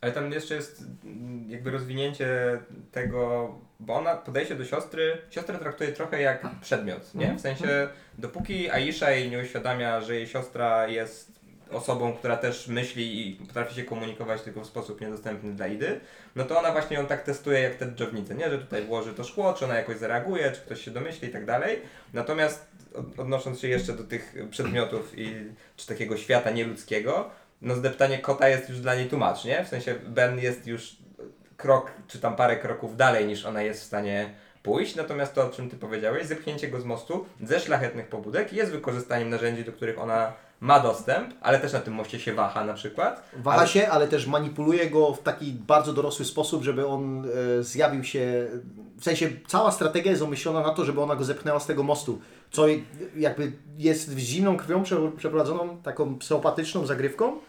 Ale tam jeszcze jest mm, jakby rozwinięcie tego, bo ona podejście do siostry, siostrę traktuje trochę jak przedmiot, nie? W sensie, dopóki Aisha jej nie uświadamia, że jej siostra jest osobą, która też myśli i potrafi się komunikować tylko w sposób niedostępny dla Idy, no to ona właśnie ją tak testuje jak te dżownice, nie? Że tutaj włoży to szkło, czy ona jakoś zareaguje, czy ktoś się domyśli i tak dalej. Natomiast od- odnosząc się jeszcze do tych przedmiotów i czy takiego świata nieludzkiego, no zdeptanie kota jest już dla niej tłumacz, nie? W sensie Ben jest już krok, czy tam parę kroków dalej niż ona jest w stanie pójść, natomiast to, o czym Ty powiedziałeś, zepchnięcie go z mostu ze szlachetnych pobudek jest wykorzystaniem narzędzi, do których ona ma dostęp, ale też na tym moście się waha na przykład. Waha ale... się, ale też manipuluje go w taki bardzo dorosły sposób, żeby on e, zjawił się. W sensie cała strategia jest omyślona na to, żeby ona go zepchnęła z tego mostu. Co jakby jest zimną krwią prze- przeprowadzoną taką psychopatyczną zagrywką,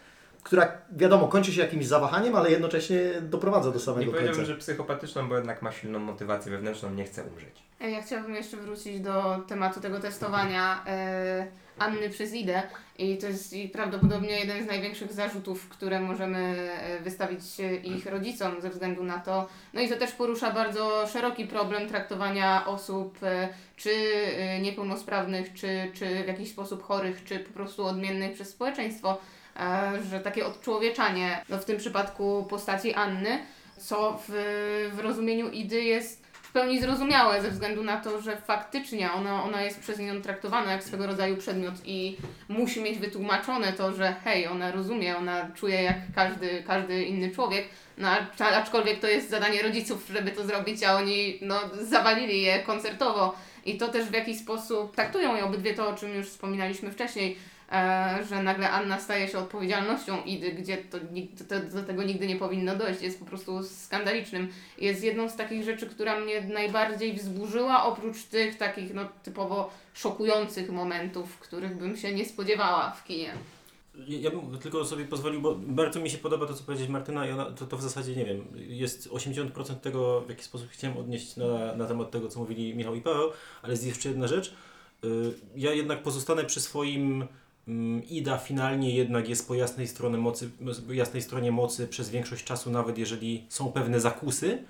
która wiadomo kończy się jakimś zawahaniem, ale jednocześnie doprowadza do Nie samego powiedziałbym, końca. że psychopatyczną, bo jednak ma silną motywację wewnętrzną, nie chce umrzeć. E, Ja chciałabym jeszcze wrócić do tematu tego testowania e, Anny przez Idę i to jest i prawdopodobnie jeden z największych zarzutów, które możemy e, wystawić ich rodzicom ze względu na to. No i to też porusza bardzo szeroki problem traktowania osób czy niepełnosprawnych, czy, czy w jakiś sposób chorych, czy po prostu odmiennych przez społeczeństwo, że takie odczłowieczanie, no w tym przypadku postaci Anny, co w, w rozumieniu Idy jest w pełni zrozumiałe ze względu na to, że faktycznie ona, ona jest przez nią traktowana jak swego rodzaju przedmiot i musi mieć wytłumaczone to, że hej, ona rozumie, ona czuje jak każdy, każdy inny człowiek, no aczkolwiek to jest zadanie rodziców, żeby to zrobić, a oni no, zawalili je koncertowo. I to też w jakiś sposób traktują i obydwie to, o czym już wspominaliśmy wcześniej, e, że nagle Anna staje się odpowiedzialnością Idy, gdzie to, to, do tego nigdy nie powinno dojść, jest po prostu skandalicznym. Jest jedną z takich rzeczy, która mnie najbardziej wzburzyła, oprócz tych takich no, typowo szokujących momentów, których bym się nie spodziewała w kinie. Ja bym tylko sobie pozwolił, bo bardzo mi się podoba to, co powiedziałeś Martyna i ona, to, to w zasadzie, nie wiem, jest 80% tego, w jaki sposób chciałem odnieść na, na temat tego, co mówili Michał i Paweł, ale jest jeszcze jedna rzecz. Y, Ja jednak pozostanę przy swoim Ida finalnie jednak jest po jasnej stronie mocy, jasnej stronie mocy przez większość czasu, nawet jeżeli są pewne zakusy,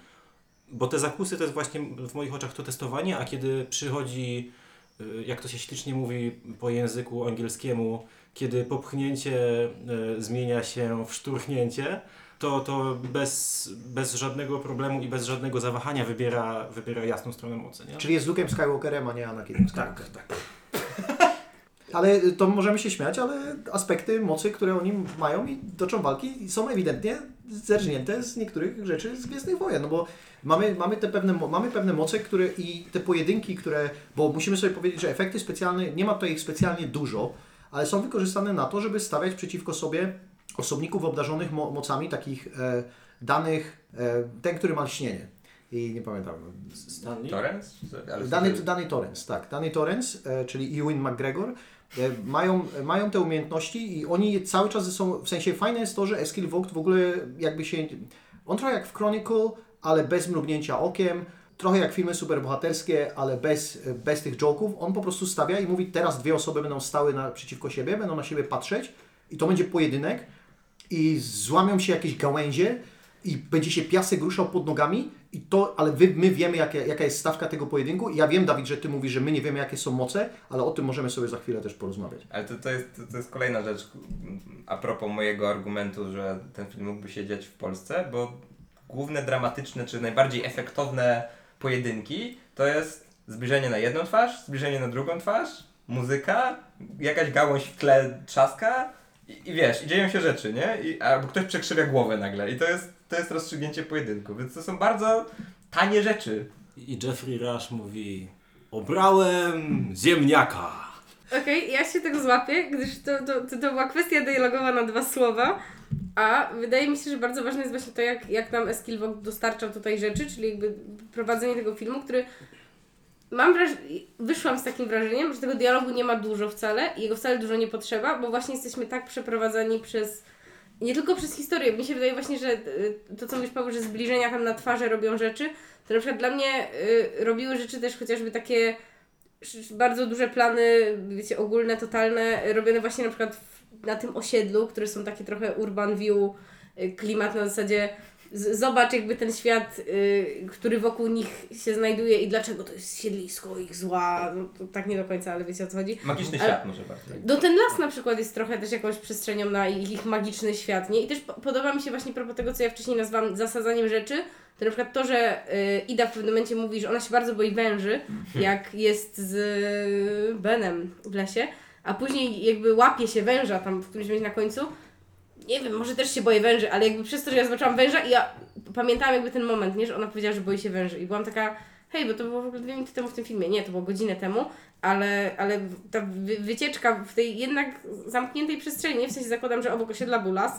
bo te zakusy to jest właśnie w moich oczach to testowanie, a kiedy przychodzi, y, jak to się ślicznie mówi po języku angielskiemu, kiedy popchnięcie y, zmienia się w szturchnięcie, to, to bez, bez żadnego problemu i bez żadnego zawahania wybiera, wybiera jasną stronę mocy. Nie? Czyli jest Luke'em Skywalkerem, a nie Anakinem Skywalkerem. Tak, tak. Ale to możemy się śmiać, ale aspekty mocy, które oni mają i toczą walki są ewidentnie zerżnięte z niektórych rzeczy z Gwiezdnych Wojen, no bo mamy, mamy te pewne, mamy pewne moce, które i te pojedynki, które, bo musimy sobie powiedzieć, że efekty specjalne, nie ma tutaj ich specjalnie dużo, ale są wykorzystane na to, żeby stawiać przeciwko sobie osobników obdarzonych mo- mocami takich e, danych, e, ten, który ma lśnienie. I nie pamiętam. Stanley? Torrens? Dany, Dany Torrens, tak. Dany Torrens, e, czyli Ewan McGregor, mają, mają te umiejętności i oni cały czas są, w sensie fajne jest to, że Eskil Vogt w ogóle jakby się, on trochę jak w Chronicle, ale bez mrugnięcia okiem, trochę jak filmy superbohaterskie, ale bez, bez tych joków, on po prostu stawia i mówi, teraz dwie osoby będą stały naprzeciwko siebie, będą na siebie patrzeć i to będzie pojedynek i złamią się jakieś gałęzie i będzie się piasek ruszał pod nogami, i to, ale wy, my wiemy, jaka, jaka jest stawka tego pojedynku. I ja wiem, Dawid, że ty mówisz, że my nie wiemy, jakie są moce, ale o tym możemy sobie za chwilę też porozmawiać. Ale to, to, jest, to, to jest kolejna rzecz a propos mojego argumentu, że ten film mógłby się dziać w Polsce, bo główne dramatyczne czy najbardziej efektowne pojedynki to jest zbliżenie na jedną twarz, zbliżenie na drugą twarz, muzyka, jakaś gałąź w tle trzaska i, i wiesz, i dzieją się rzeczy, nie? I, albo ktoś przekrzywia głowę nagle i to jest, to jest rozstrzygnięcie pojedynku, więc to są bardzo tanie rzeczy. I Jeffrey Rush mówi obrałem ziemniaka. Okej, ja się tego złapię, gdyż to, to, to, to była kwestia dialogowa na dwa słowa, a wydaje mi się, że bardzo ważne jest właśnie to, jak, jak nam Eskilvok dostarczał tutaj rzeczy, czyli jakby prowadzenie tego filmu, który mam wrażenie, wyszłam z takim wrażeniem, że tego dialogu nie ma dużo wcale i jego wcale dużo nie potrzeba, bo właśnie jesteśmy tak przeprowadzani przez nie tylko przez historię. Mi się wydaje właśnie, że y, to, co mówisz, Paweł, że zbliżenia tam na twarze robią rzeczy, to na przykład dla mnie y, robiły rzeczy też chociażby takie bardzo duże plany, wiecie, ogólne, totalne, robione właśnie na przykład w, na tym osiedlu, które są takie trochę urban view, y, klimat na zasadzie zobacz jakby ten świat, y, który wokół nich się znajduje i dlaczego to jest siedlisko ich zła, no, to tak nie do końca, ale wiecie o co chodzi. Magiczny Ale- świat może bardziej. No ten las na przykład jest trochę też jakąś przestrzenią na ich, ich magiczny świat, nie? I też po- podoba mi się właśnie propos tego, co ja wcześniej nazwałam zasadzaniem rzeczy, to na przykład to, że y, Ida w pewnym momencie mówi, że ona się bardzo boi węży, jak jest z y, Benem w lesie, a później jakby łapie się węża tam w którymś momencie na końcu. Nie wiem, może też się boję węży, ale jakby przez to, że ja zobaczyłam węża i ja pamiętałam jakby ten moment, nie? Że ona powiedziała, że boi się węży i byłam taka, hej, bo to było w ogóle dwie minuty temu w tym filmie. Nie, to było godzinę temu, ale, ale ta wy, wycieczka w tej jednak zamkniętej przestrzeni, w sensie zakładam, że obok osiedla był las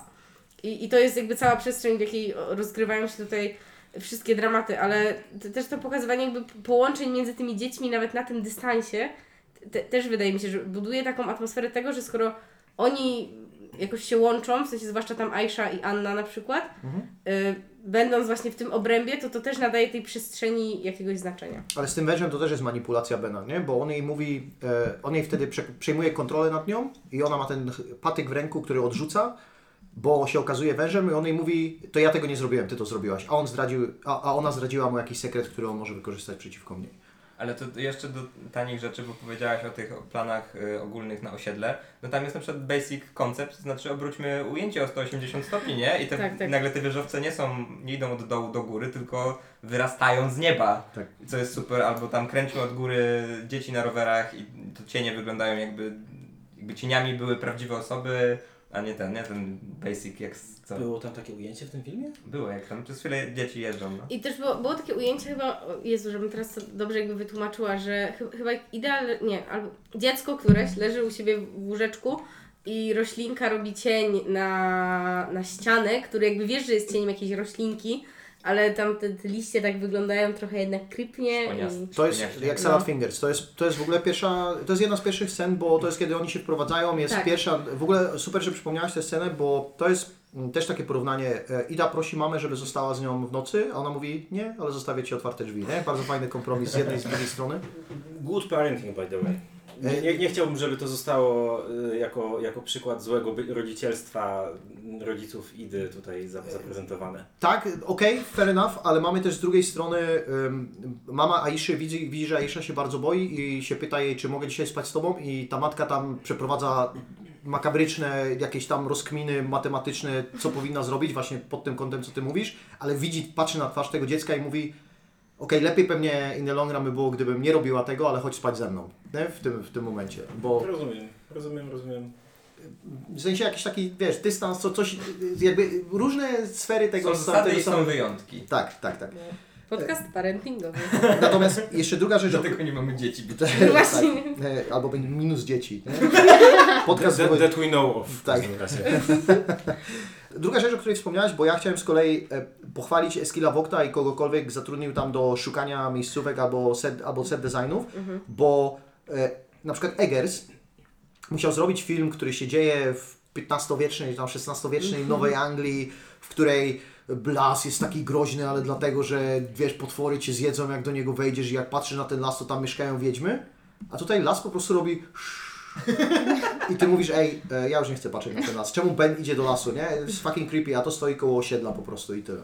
i, i to jest jakby cała przestrzeń, w jakiej rozgrywają się tutaj wszystkie dramaty, ale te, też to pokazywanie jakby połączeń między tymi dziećmi nawet na tym dystansie te, też wydaje mi się, że buduje taką atmosferę tego, że skoro oni jakoś się łączą, w sensie zwłaszcza tam Aisha i Anna na przykład, y, będąc właśnie w tym obrębie, to to też nadaje tej przestrzeni jakiegoś znaczenia. Ale z tym wężem to też jest manipulacja Bena, nie? Bo on jej mówi, e, on jej wtedy prze, przejmuje kontrolę nad nią i ona ma ten patyk w ręku, który odrzuca, bo się okazuje wężem i on jej mówi, to ja tego nie zrobiłem, ty to zrobiłaś. A on zdradził, a, a ona zdradziła mu jakiś sekret, który on może wykorzystać przeciwko mnie. Ale to jeszcze do tanich rzeczy, bo powiedziałaś o tych planach y, ogólnych na osiedle. No tam jest na przykład basic concept, to znaczy obróćmy ujęcie o 180 stopni, nie? I te, Tak, tak. nagle te wieżowce nie są, nie idą od dołu do góry, tylko wyrastają z nieba. Tak. Co jest super, albo tam kręćmy od góry dzieci na rowerach i to cienie wyglądają jakby, jakby cieniami były prawdziwe osoby, a nie ten, nie ten basic jak z- co. Było tam takie ujęcie w tym filmie? Było jak tam przez chwilę dzieci jeżdżą. No. I też było, było takie ujęcie chyba, o Jezu, żebym teraz to dobrze jakby wytłumaczyła, że chy- chyba idealne, nie, albo dziecko któreś leży u siebie w łóżeczku i roślinka robi cień na, na ścianę, który jakby wiesz, że jest cieniem jakiejś roślinki, ale tam te, te liście tak wyglądają trochę jednak krypnie i... To jest jak Salad Fingers. To jest, to jest w ogóle pierwsza, to jest jedna z pierwszych scen, bo to jest kiedy oni się wprowadzają, jest Tak. pierwsza, w ogóle super, że przypomniałaś tę scenę, bo to jest mm, też takie porównanie. E, Ida prosi mamę, żeby została z nią w nocy, a ona mówi nie, ale zostawię Ci otwarte drzwi, nie? Bardzo fajny kompromis z jednej i z drugiej strony. Good parenting, by the way. Nie, nie, nie chciałbym, żeby to zostało y, jako, jako przykład złego rodzicielstwa rodziców Idy tutaj za- zaprezentowane. Tak, okej, fair enough, ale mamy też z drugiej strony mama Aiszy widzi, widzi, że Aisha się bardzo boi i się pyta jej, czy mogę dzisiaj spać z Tobą i ta matka tam przeprowadza makabryczne jakieś tam rozkminy matematyczne, co powinna zrobić właśnie pod tym kątem, co Ty mówisz, ale widzi, patrzy na twarz tego dziecka i mówi okej, lepiej pewnie in the long run by było, gdybym nie robiła tego, ale chodź spać ze mną, nie? W tym, w tym momencie, bo Rozumiem, rozumiem, rozumiem. w sensie jakiś taki, wiesz, dystans, co, coś, jakby różne sfery tego Są zasady tego i są wyjątki. Tak, tak, tak. Podcast parentingowy. Natomiast jeszcze druga rzecz. Dlatego nie mamy dzieci. Właśnie. Tak, e, albo będzie minus dzieci. nie? Podcast That, that we know of. w Tak. każdym razie. Druga rzecz, o której wspomniałeś, bo ja chciałem z kolei e, pochwalić Eskila Wokta i kogokolwiek zatrudnił tam do szukania miejscówek albo set, albo set designów, bo e, na przykład Eggers musiał zrobić film, który się dzieje w XV-wiecznej, tam XVI-wiecznej Nowej Anglii, w której las jest taki groźny, ale dlatego, że wiesz, potwory cię zjedzą, jak do niego wejdziesz i jak patrzysz na ten las, to tam mieszkają wiedźmy. A tutaj las po prostu robi I ty mówisz, ej, e, ja już nie chcę patrzeć na ten las. Czemu Ben idzie do lasu, nie? Jest fucking creepy, a to stoi koło osiedla po prostu i tyle.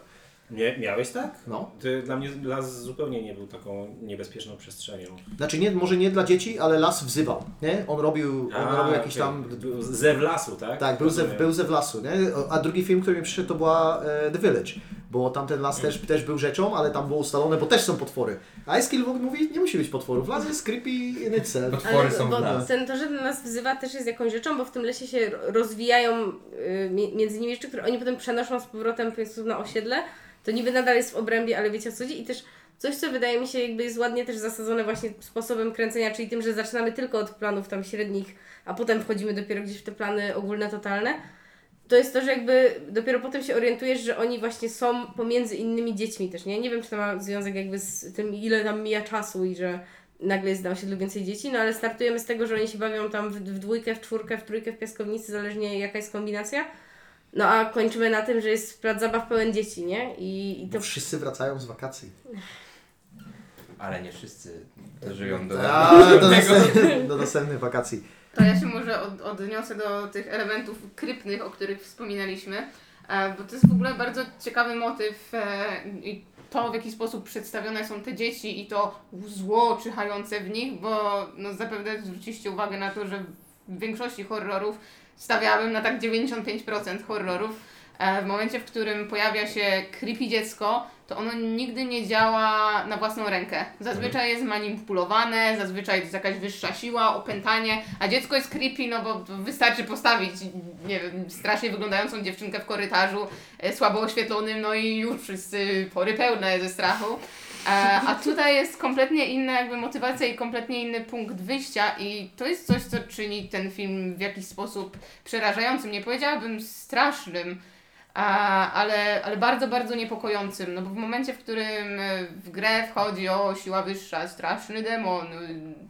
Nie, miałeś tak? No. Ty, dla mnie las zupełnie nie był taką niebezpieczną przestrzenią. Znaczy nie, może nie dla dzieci, ale las wzywał, nie? On robił, on robił jakiś okej. tam... Był Zew lasu, tak? Tak, był ze, Rozumiem. był ze w lasu, nie? A drugi film, który mi przyszedł, to była e, The Village, bo tamten las też, też był rzeczą, ale tam było ustalone, bo też są potwory. A Eskil mówi, nie musi być potworów, las jest creepy in itself. Potwory Ale są bo w nas. ten, to, że nas wzywa też jest jakąś rzeczą, bo w tym lesie się ro- rozwijają y, mi- między nimi rzeczy, które oni potem przenoszą z powrotem na osiedle. To niby nadal jest w obrębie, ale wiecie o co chodzi. I też coś, co wydaje mi się jakby jest ładnie też zasadzone właśnie sposobem kręcenia, czyli tym, że zaczynamy tylko od planów tam średnich, a potem wchodzimy dopiero gdzieś w te plany ogólne, totalne. To jest to, że jakby dopiero potem się orientujesz, że oni właśnie są pomiędzy innymi dziećmi też, nie? Nie wiem, czy to ma związek jakby z tym, ile tam mija czasu i że nagle jest na osiedlu więcej dzieci, no ale startujemy z tego, że oni się bawią tam w, w dwójkę, w czwórkę, w trójkę, w piaskownicy, zależnie jaka jest kombinacja. No a kończymy na tym, że jest plac zabaw pełen dzieci, nie? I, i to Bo wszyscy wracają z wakacji. Ale nie wszyscy dożyją do A, do, następnych, do następnych wakacji. To ja się może od, odniosę do tych elementów krypnych, o których wspominaliśmy, e, bo to jest w ogóle bardzo ciekawy motyw e, i to, w jaki sposób przedstawione są te dzieci i to zło czyhające w nich, bo no, zapewne zwróciliście uwagę na to, że w większości horrorów stawiałabym na tak 95% horrorów. E, W momencie, w którym pojawia się creepy dziecko, to ono nigdy nie działa na własną rękę. Zazwyczaj jest manipulowane, zazwyczaj jest jakaś wyższa siła, opętanie, a dziecko jest creepy, no bo wystarczy postawić, nie wiem, strasznie wyglądającą dziewczynkę w korytarzu, e, słabo oświetlonym, no i już wszyscy pory pełne ze strachu. E, A tutaj jest kompletnie inna jakby motywacja i kompletnie inny punkt wyjścia i to jest coś, co czyni ten film w jakiś sposób przerażającym. Nie powiedziałabym strasznym, a, ale, ale bardzo, bardzo niepokojącym. No bo w momencie, w którym e, w grę wchodzi o siła wyższa, straszny demon,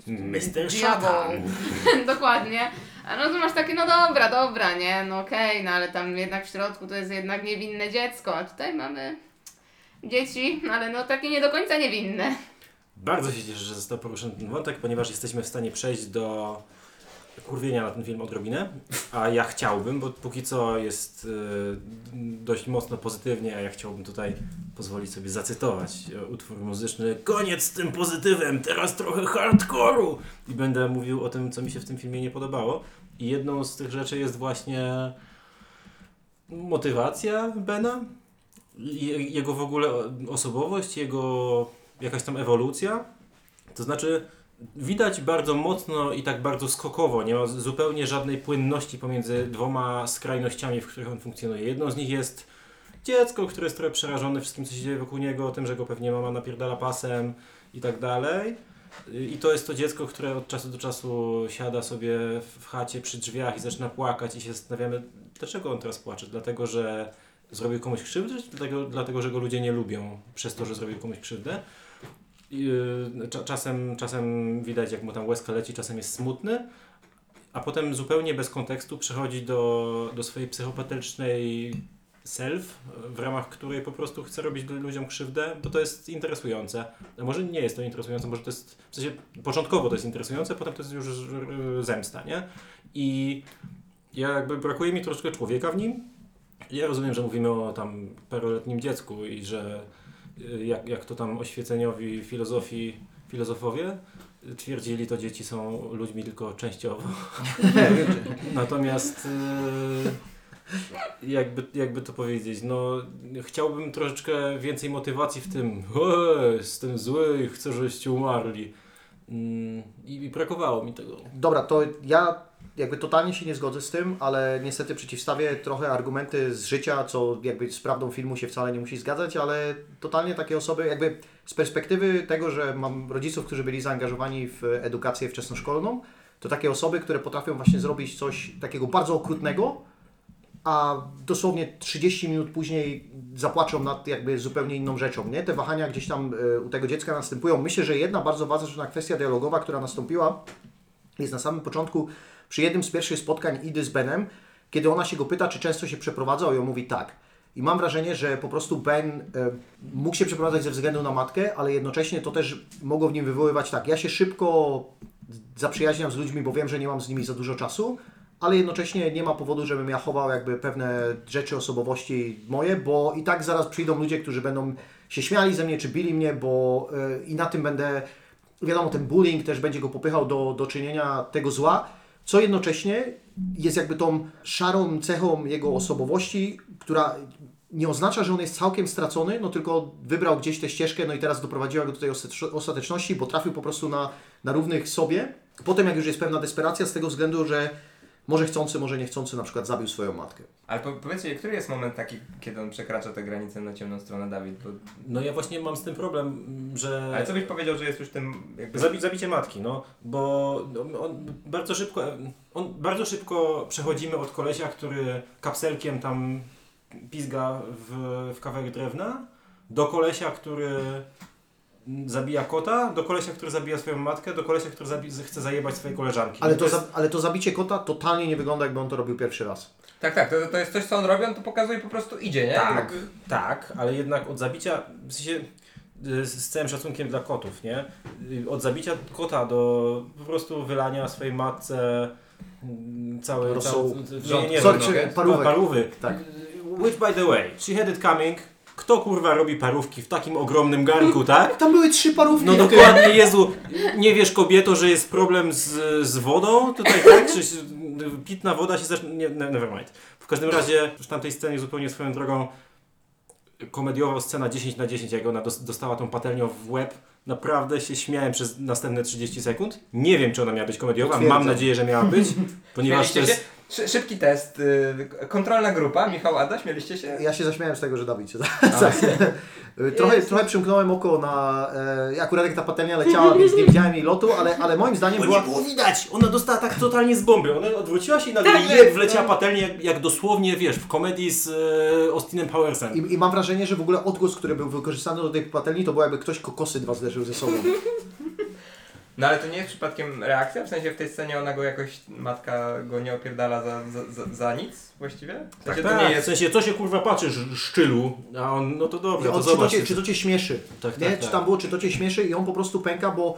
y, Mr. diabeł. Dokładnie. A no to masz takie, no dobra, dobra, nie, no okej, no ale tam jednak w środku to jest jednak niewinne dziecko, a tutaj mamy dzieci, ale no takie nie do końca niewinne. Bardzo się cieszę, że został poruszony ten wątek, ponieważ jesteśmy w stanie przejść do kurwienia na ten film odrobinę, a ja chciałbym, bo póki co jest y, dość mocno pozytywnie, a ja chciałbym tutaj pozwolić sobie zacytować e, utwór muzyczny Koniec z tym pozytywem, teraz trochę hardkoru! I będę mówił o tym, co mi się w tym filmie nie podobało. I jedną z tych rzeczy jest właśnie motywacja Bena, jego w ogóle osobowość, jego jakaś tam ewolucja. To znaczy, widać bardzo mocno i tak bardzo skokowo, nie ma zupełnie żadnej płynności pomiędzy dwoma skrajnościami, w których on funkcjonuje. Jedną z nich jest dziecko, które jest trochę przerażone wszystkim, co się dzieje wokół niego, tym, że go pewnie mama napierdala pasem i tak dalej. I to jest to dziecko, które od czasu do czasu siada sobie w chacie przy drzwiach i zaczyna płakać i się zastanawiamy, dlaczego on teraz płacze. Dlatego, że zrobił komuś krzywdę, czy dlatego, dlatego że go ludzie nie lubią przez to, że zrobił komuś krzywdę. Yy, cza- czasem, czasem widać, jak mu tam łezka leci, czasem jest smutny, a potem zupełnie bez kontekstu przechodzi do, do swojej psychopatycznej self, w ramach której po prostu chce robić ludziom krzywdę, bo to jest interesujące. A może nie jest to interesujące, może to jest, w sensie początkowo to jest interesujące, potem to jest już zemsta, nie? I ja jakby brakuje mi troszkę człowieka w nim. Ja rozumiem, że mówimy o tam paroletnim dziecku i że jak, jak to tam oświeceniowi filozofii, filozofowie twierdzili, to dzieci są ludźmi tylko częściowo. Natomiast y, jakby, jakby to powiedzieć, no chciałbym troszeczkę więcej motywacji w tym, "E, jestem zły i chcę, żebyście umarli. Mm, I, I brakowało mi tego. Dobra, to ja jakby totalnie się nie zgodzę z tym, ale niestety przeciwstawię trochę argumenty z życia, co jakby z prawdą filmu się wcale nie musi zgadzać, ale totalnie takie osoby jakby z perspektywy tego, że mam rodziców, którzy byli zaangażowani w edukację wczesnoszkolną, to takie osoby, które potrafią właśnie zrobić coś takiego bardzo okrutnego, a dosłownie 30 minut później zapłaczą nad jakby zupełnie inną rzeczą, nie? Te wahania gdzieś tam e, u tego dziecka następują. Myślę, że jedna bardzo ważna kwestia dialogowa, która nastąpiła, jest na samym początku przy jednym z pierwszych spotkań Idy z Benem, kiedy ona się go pyta, czy często się przeprowadzał i on mówi tak. I mam wrażenie, że po prostu Ben e, mógł się przeprowadzać ze względu na matkę, ale jednocześnie to też mogło w nim wywoływać tak. Ja się szybko zaprzyjaźniam z ludźmi, bo wiem, że nie mam z nimi za dużo czasu, ale jednocześnie nie ma powodu, żebym ja chował jakby pewne rzeczy, osobowości moje, bo i tak zaraz przyjdą ludzie, którzy będą się śmiali ze mnie, czy bili mnie, bo y, i na tym będę, wiadomo, ten bullying też będzie go popychał do, do czynienia tego zła, co jednocześnie jest jakby tą szarą cechą jego osobowości, która nie oznacza, że on jest całkiem stracony, no tylko wybrał gdzieś tę ścieżkę, no i teraz doprowadziła go do tej ostat- ostateczności, bo trafił po prostu na, na równych sobie. Potem jak już jest pewna desperacja z tego względu, że może chcący, może niechcący na przykład zabił swoją matkę. Ale po, powiedzcie, który jest moment taki, kiedy on przekracza tę granicę na ciemną stronę Dawid? Bo, No ja właśnie mam z tym problem, że... ale co byś powiedział, że jest już tym jakby... Zabi zabicie matki, no, bo no, on bardzo szybko, on bardzo szybko przechodzimy od kolesia, który kapselkiem tam pizga w, w kawałek drewna, do kolesia, który zabija kota, do kolesia, który zabija swoją matkę, do kolesia, który zabi chce zajebać swojej koleżanki. Ale No to, jest- za, ale to zabicie kota totalnie nie wygląda, jakby on to robił pierwszy raz. Tak, tak, to, to jest coś, co on robi, on to pokazuje po prostu idzie, nie? Tak, Jakby- tak, ale jednak od zabicia, w sensie y, z całym szacunkiem dla kotów, nie? Y, Od zabicia kota do po prostu wylania swojej matce mm, całe... Rosołu. całe nie, nie, Sorry, no, no, parówek. Parówek. Tak. Which by the way, she had it coming. Kto kurwa robi parówki w takim ogromnym garnku, tak? Tam były trzy parówki. No dokładnie, Jezu, nie wiesz kobieto, że jest problem z, z wodą tutaj, tak? Czy pitna woda się zacznie... Nie, ne- never mind. W każdym razie w tamtej scenie zupełnie swoją drogą komediowa scena 10 na 10, jak ona dos- dostała tą patelnią w łeb. Naprawdę się śmiałem przez następne 30 sekund. Nie wiem, czy ona miała być komediowa. Potwierdzam. Mam nadzieję, że miała być, ponieważ to jest... Szy- Szybki test, y, kontrolna grupa, Michał Ada, śmieliście się? Ja się zaśmiałem z tego, że Dawid się trochę, trochę przymknąłem oko na... E, akurat jak ta patelnia leciała, więc nie widziałem jej lotu, ale, ale moim zdaniem Bo była... nie było widać! Ona dostała tak totalnie z bomby. Ona odwróciła się i nagle Tak, jeb wleciała no. patelnię, jak, jak dosłownie, wiesz, w komedii z e, Austinem Powersem. I, I mam wrażenie, że w ogóle odgłos, który był wykorzystany do tej patelni, to było jakby ktoś kokosy dwa zderzył ze sobą. No ale to nie jest przypadkiem reakcja? W sensie w tej scenie ona go jakoś, matka go nie opierdala za, za, za, za nic właściwie? W Tak, sensie tak, to nie w jest... sensie, co się kurwa patrzysz, szczylu? A on, no to I dobra, to on, czy, to cię, czy to Cię śmieszy? Tak, nie? tak, Czy tak. tam było, czy to Cię śmieszy i on po prostu pęka, bo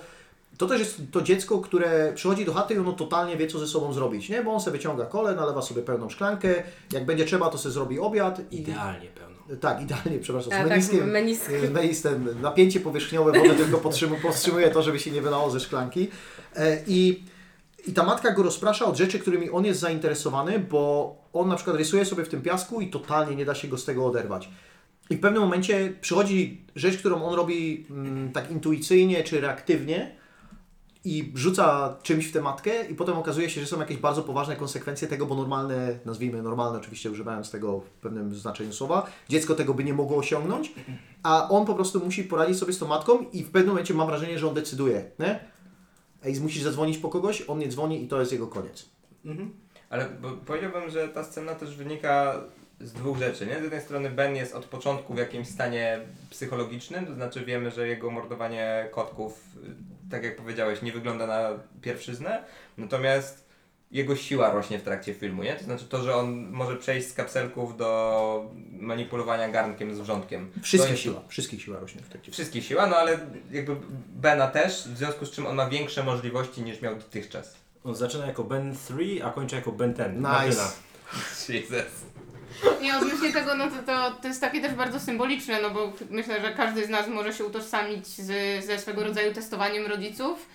to też jest to dziecko, które przychodzi do chaty i ono totalnie wie, co ze sobą zrobić, nie? Bo on sobie wyciąga kole, nalewa sobie pełną szklankę, jak będzie trzeba, to sobie zrobi obiad i... Idealnie pełno. Tak, idealnie, przepraszam, z tak, meniskiem. menisk. y, menistem, napięcie powierzchniowe wody tylko powstrzymuje to, żeby się nie wylało ze szklanki. E, I, I ta matka go rozprasza od rzeczy, którymi on jest zainteresowany, bo on na przykład rysuje sobie w tym piasku i totalnie nie da się go z tego oderwać. I w pewnym momencie przychodzi rzecz, którą on robi mm, tak intuicyjnie czy reaktywnie i rzuca czymś w tę matkę i potem okazuje się, że są jakieś bardzo poważne konsekwencje tego, bo normalne, nazwijmy normalne oczywiście używając tego w pewnym znaczeniu słowa, dziecko tego by nie mogło osiągnąć, a on po prostu musi poradzić sobie z tą matką i w pewnym momencie mam wrażenie, że on decyduje, nie? Ej, musisz zadzwonić po kogoś, on nie dzwoni i to jest jego koniec. Mhm. Ale powiedziałbym, że ta scena też wynika z dwóch rzeczy, nie? Z jednej strony Ben jest od początku w jakimś stanie psychologicznym, to znaczy wiemy, że jego mordowanie kotków, tak jak powiedziałeś, nie wygląda na pierwszyznę, natomiast jego siła rośnie w trakcie filmu, nie? To znaczy to, że on może przejść z kapselków do manipulowania garnkiem z wrzątkiem. To Wszystkich jest- siła, wszystkich siła rośnie w trakcie. Wszystkich siła, no ale jakby Bena też, w związku z czym on ma większe możliwości niż miał dotychczas. On zaczyna jako Ben 3, a kończy jako Ben 10. Nice. Martyna. Jesus. Nie, odnośnie tego, no to, to, to jest takie też bardzo symboliczne, no bo myślę, że każdy z nas może się utożsamić z, ze swego rodzaju testowaniem rodziców,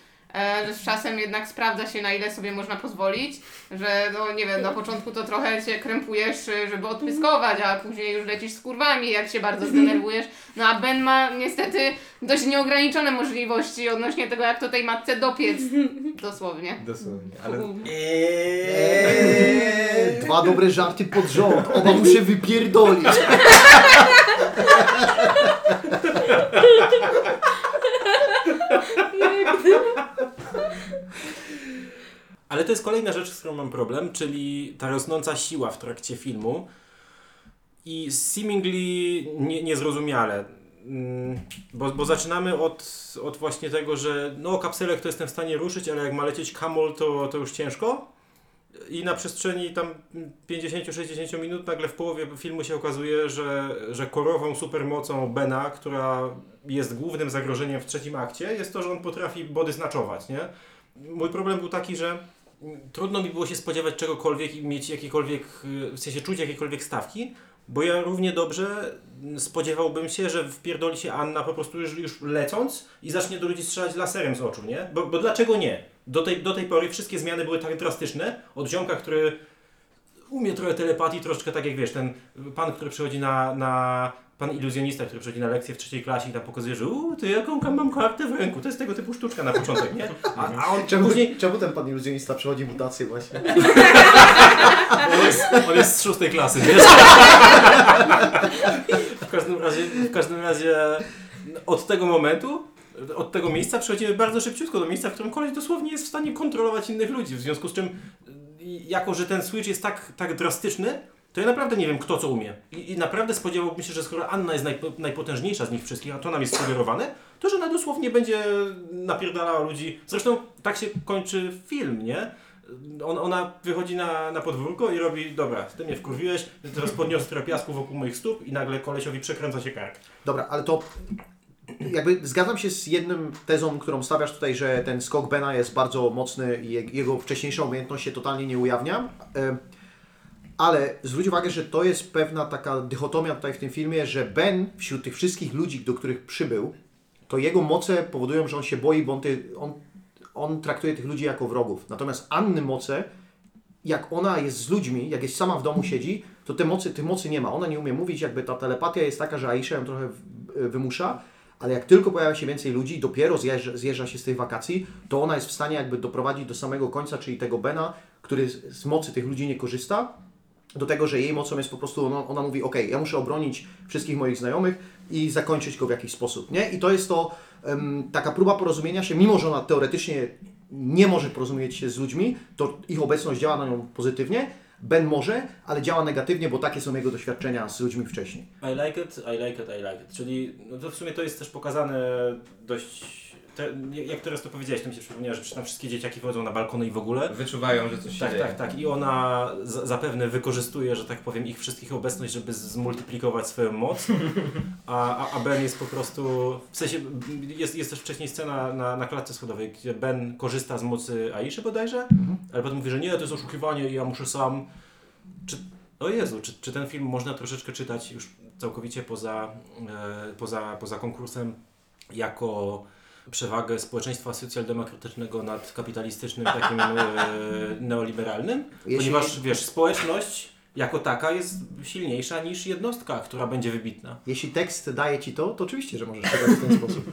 że z czasem jednak sprawdza się, na ile sobie można pozwolić, że no nie wiem, na początku to trochę się krępujesz, e, żeby odpyskować, a później już lecisz z kurwami, jak się bardzo zdenerwujesz. No a Ben ma niestety dość nieograniczone możliwości odnośnie tego, jak to tej matce dopiec, dosłownie. Dosłownie. Ale Eee, dwa dobre żarty pod rząd, oba muszę wypierdolić. Ale to jest kolejna rzecz, z którą mam problem, czyli ta rosnąca siła w trakcie filmu i seemingly nie, niezrozumiale. Mm, Bo, bo zaczynamy od, od właśnie tego, że no kapselek to jestem w stanie ruszyć, ale jak ma lecieć kamol, to, to już ciężko. I na przestrzeni tam 50-60 minut nagle w połowie filmu się okazuje, że, że korową supermocą Bena, która jest głównym zagrożeniem w trzecim akcie, jest to, że on potrafi body znaczować, nie? mój problem był taki, że trudno mi było się spodziewać czegokolwiek i mieć jakiekolwiek, w sensie czuć jakiekolwiek stawki, bo ja równie dobrze spodziewałbym się, że wpierdoli się Anna po prostu już, już lecąc i zacznie do ludzi strzelać laserem z oczu, nie? Bo, bo dlaczego nie? Do tej, do tej pory wszystkie zmiany były tak drastyczne, od ziomka, który umie trochę telepatii, troszeczkę tak jak wiesz, ten pan, który przychodzi na, na pan iluzjonista, który przychodzi na lekcję w trzeciej klasie i tam pokazuje, że uuu, to jaką mam kartę w ręku, to jest tego typu sztuczka na początek, nie? A, a on Czemu, później, czemu ten pan iluzjonista przechodzi mutację właśnie? on jest, on jest z szóstej klasy, wiesz? W każdym razie, w każdym razie od tego momentu, od tego miejsca przechodzimy bardzo szybciutko do miejsca, w którym koleś dosłownie jest w stanie kontrolować innych ludzi, w związku z czym jako, że ten switch jest tak, tak drastyczny, to ja naprawdę nie wiem, kto co umie. I, i naprawdę spodziewałbym się, że skoro Anna jest najpo, najpotężniejsza z nich wszystkich, a to nam jest sugerowane, to że ona dosłownie będzie napierdalała ludzi. Zresztą tak się kończy film, nie? On, ona wychodzi na, na podwórko i robi, dobra, ty mnie wkurwiłeś, teraz podniosę trochę piasku wokół moich stóp i nagle kolesiowi przekręca się kark. Dobra, ale to jakby zgadzam się z jednym tezą, którą stawiasz tutaj, że ten skok Bena jest bardzo mocny i je- jego wcześniejsza umiejętność się totalnie nie ujawnia. Em, Ale zwróć uwagę, że to jest pewna taka dychotomia tutaj w tym filmie, że Ben wśród tych wszystkich ludzi, do których przybył, to jego moce powodują, że on się boi, bo on, ty, on, on traktuje tych ludzi jako wrogów. Natomiast Anny moce, jak ona jest z ludźmi, jak jest sama w domu siedzi, to te mocy, tych mocy nie ma. Ona nie umie mówić, jakby ta telepatia jest taka, że Aisha ją trochę w- wymusza, ale jak tylko pojawia się więcej ludzi, dopiero zjeżdża, zjeżdża się z tych wakacji, to ona jest w stanie jakby doprowadzić do samego końca, czyli tego Bena, który z mocy tych ludzi nie korzysta, do tego, że jej mocą jest po prostu, ona, ona mówi, ok, ja muszę obronić wszystkich moich znajomych i zakończyć go w jakiś sposób, nie? I to jest to em, taka próba porozumienia się, mimo że ona teoretycznie nie może porozumieć się z ludźmi, to ich obecność działa na nią pozytywnie, Ben może, ale działa negatywnie, bo takie są jego doświadczenia z ludźmi wcześniej. I like it, I like it, I like it. Czyli no to w sumie to jest też pokazane dość. Te, jak teraz to powiedziałeś, to mi się przypomniało, że tam wszystkie dzieciaki wchodzą na balkony i w ogóle. Wyczuwają, że coś się Tak, dzieje. tak, tak. I ona za, zapewne wykorzystuje, że tak powiem, ich wszystkich obecność, żeby zmultiplikować swoją moc. A, a, a Ben jest po prostu. W sensie jest, jest też wcześniej scena na, na klatce schodowej, gdzie Ben korzysta z mocy Aiszy bodajże, ale potem mówi, że nie, to jest oszukiwanie i ja muszę sam. Czy, o Jezu, czy, czy ten film można troszeczkę czytać już całkowicie poza, e, poza, poza konkursem jako przewagę społeczeństwa socjaldemokratycznego nad kapitalistycznym, takim e, neoliberalnym? Jeśli- Ponieważ wiesz, społeczność jako taka jest silniejsza niż jednostka, która będzie wybitna. Jeśli tekst daje Ci to, to oczywiście, że możesz czytać w ten sposób.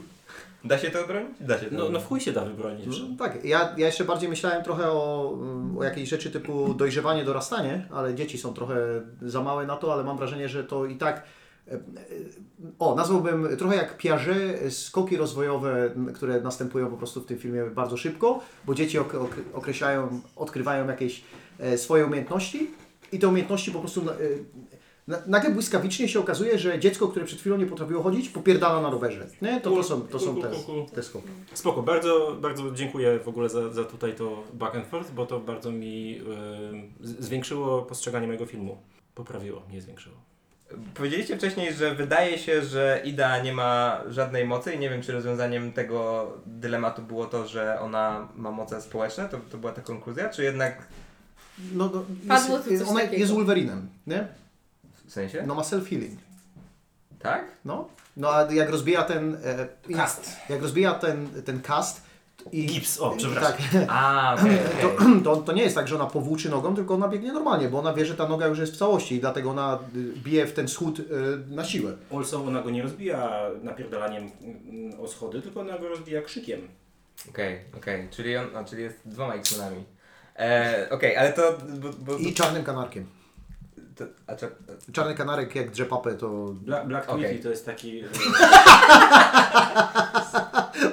Da się to obronić? Da się to No, no w chuj się da wybronić. No, tak, ja, ja jeszcze bardziej myślałem trochę o, o jakiejś rzeczy typu dojrzewanie, dorastanie, ale dzieci są trochę za małe na to, ale mam wrażenie, że to i tak. O, nazwałbym trochę jak Piaget, skoki rozwojowe, które następują po prostu w tym filmie bardzo szybko, bo dzieci ok, ok, określają, odkrywają jakieś e, swoje umiejętności i te umiejętności po prostu e, na, nagle błyskawicznie się okazuje, że dziecko, które przed chwilą nie potrafiło chodzić, popierdala na rowerze. Nie? To, to są, to są te, te skoki. Spoko, bardzo, bardzo dziękuję w ogóle za, za tutaj to back and forth, bo to bardzo mi z- zwiększyło postrzeganie mojego filmu. Poprawiło, nie zwiększyło. Powiedzieliście wcześniej, że wydaje się, że Ida nie ma żadnej mocy i nie wiem, czy rozwiązaniem tego dylematu było to, że ona ma moce społeczne, to, to była ta konkluzja, czy jednak No, no, Padło jest, tu coś ona takiego. jest Wolverinem, nie? w sensie? No ma self-healing. Tak? No. no a jak rozbija ten... E, Cast. Jak rozbija ten, ten cast i... Gips, o, przepraszam. Tak, A, okej, to, okej. to, to nie jest tak, że ona powłóczy nogą, tylko ona biegnie normalnie, bo ona wie, że ta noga już jest w całości i dlatego ona y, bije w ten schód y, na siłę. Also ona go nie rozbija napierdalaniem mm, o schody, tylko ona go rozbija krzykiem. Okej, okej, czyli on, a, czyli jest dwoma X-Menami. E, Okej, ale to, bo, bo, I czarnym kanarkiem. A, czy, Czarny kanarek jak drze papę, to... Bla, Black. Tweety to jest taki... e,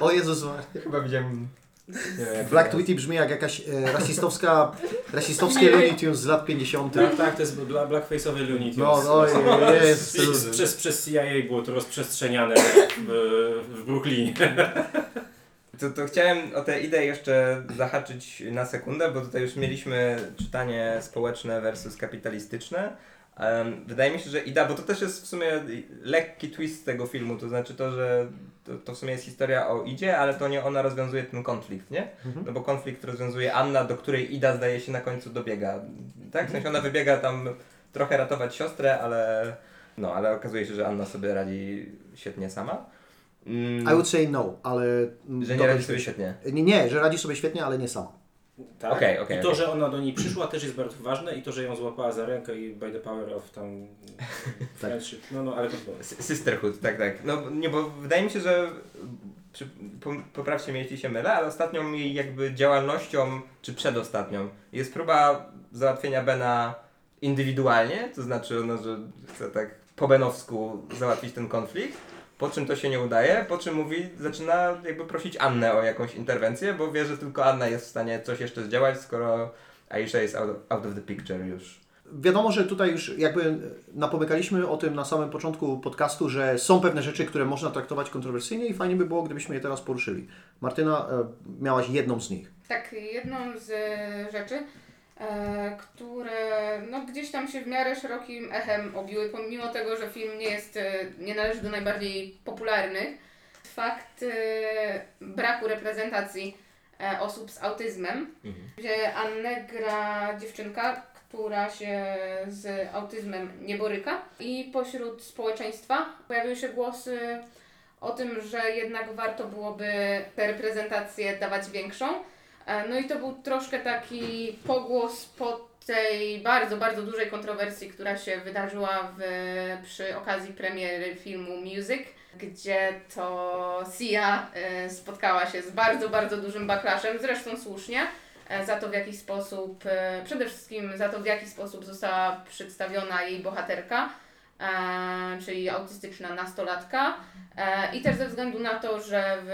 O Jezus chyba widziałem... Nie Black to Tweety brzmi jak jakaś e, rasistowska, rasistowskie Looney Tunes z lat 50. Tak, tak, to jest bla, blackface'owy Looney Tunes. No, no, jest. Przez, przez, przez CIA było to rozprzestrzeniane w, w Brooklynie. To, to chciałem o tę ideę jeszcze zahaczyć na sekundę, bo tutaj już mieliśmy czytanie społeczne versus kapitalistyczne. Em, wydaje mi się, że Ida, bo to też jest w sumie lekki twist tego filmu, to znaczy to, że to, to w sumie jest historia o Idzie, ale to nie ona rozwiązuje ten konflikt, nie? Mhm. No bo konflikt rozwiązuje Anna, do której Ida zdaje się na końcu dobiega. Tak? W sensie ona wybiega tam trochę ratować siostrę, ale no, ale okazuje się, że Anna sobie radzi świetnie sama. Mm, I would say no, ale... mm, że nie dokończ radzi sobie świetnie. Nie, nie, że radzi sobie świetnie, ale nie sama. Tak. Okej, okej, I to, okej. że ona do niej przyszła też jest bardzo ważne i to, że ją złapała za rękę i by the power of tam friendship. No, no, ale to było. Sisterhood, tak, tak. No nie, bo wydaje mi się, że przy, po, poprawcie mnie, jeśli się mylę, ale ostatnią jej jakby działalnością, czy przedostatnią, jest próba załatwienia Bena indywidualnie, to znaczy ono, że chce tak po benowsku załatwić ten konflikt, po czym to się nie udaje, po czym mówi, zaczyna jakby prosić Annę o jakąś interwencję, bo wie, że tylko Anna jest w stanie coś jeszcze zdziałać, skoro Aisha jest out of, out of the picture już. Wiadomo, że tutaj już jakby napomykaliśmy o tym na samym początku podcastu, że są pewne rzeczy, które można traktować kontrowersyjnie i fajnie by było, gdybyśmy je teraz poruszyli. Martyna, e, miałaś jedną z nich. Tak, jedną z e, rzeczy, które no, gdzieś tam się w miarę szerokim echem obiły, pomimo tego, że film nie jest, e, nie należy do najbardziej popularnych. Fakt e, braku reprezentacji e, osób z autyzmem, gdzie Annę gra dziewczynka, która się z autyzmem nie boryka i pośród społeczeństwa pojawiły się głosy o tym, że jednak warto byłoby tę reprezentację dawać większą. E, No i to był troszkę taki pogłos po tej bardzo, bardzo dużej kontrowersji, która się wydarzyła w, przy okazji premiery filmu Music, gdzie to Sia e, spotkała się z bardzo, bardzo dużym backlashem, zresztą słusznie, e, za to w jaki sposób, przede wszystkim za to w jaki sposób została przedstawiona jej bohaterka, czyli autystyczna nastolatka. I też ze względu na to, że w,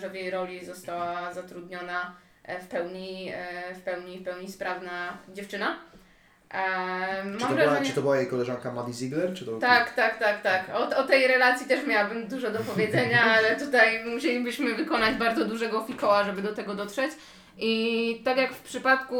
że w jej roli została zatrudniona w pełni, e, w pełni, w pełni sprawna dziewczyna. E, Czy to, była, wrażenie... czy to była jej koleżanka Maddie Ziegler? Czy to... Tak, tak, tak, tak. O, o tej relacji też miałabym dużo do powiedzenia, ale tutaj musielibyśmy wykonać bardzo dużego fikoła, żeby do tego dotrzeć. I tak jak w przypadku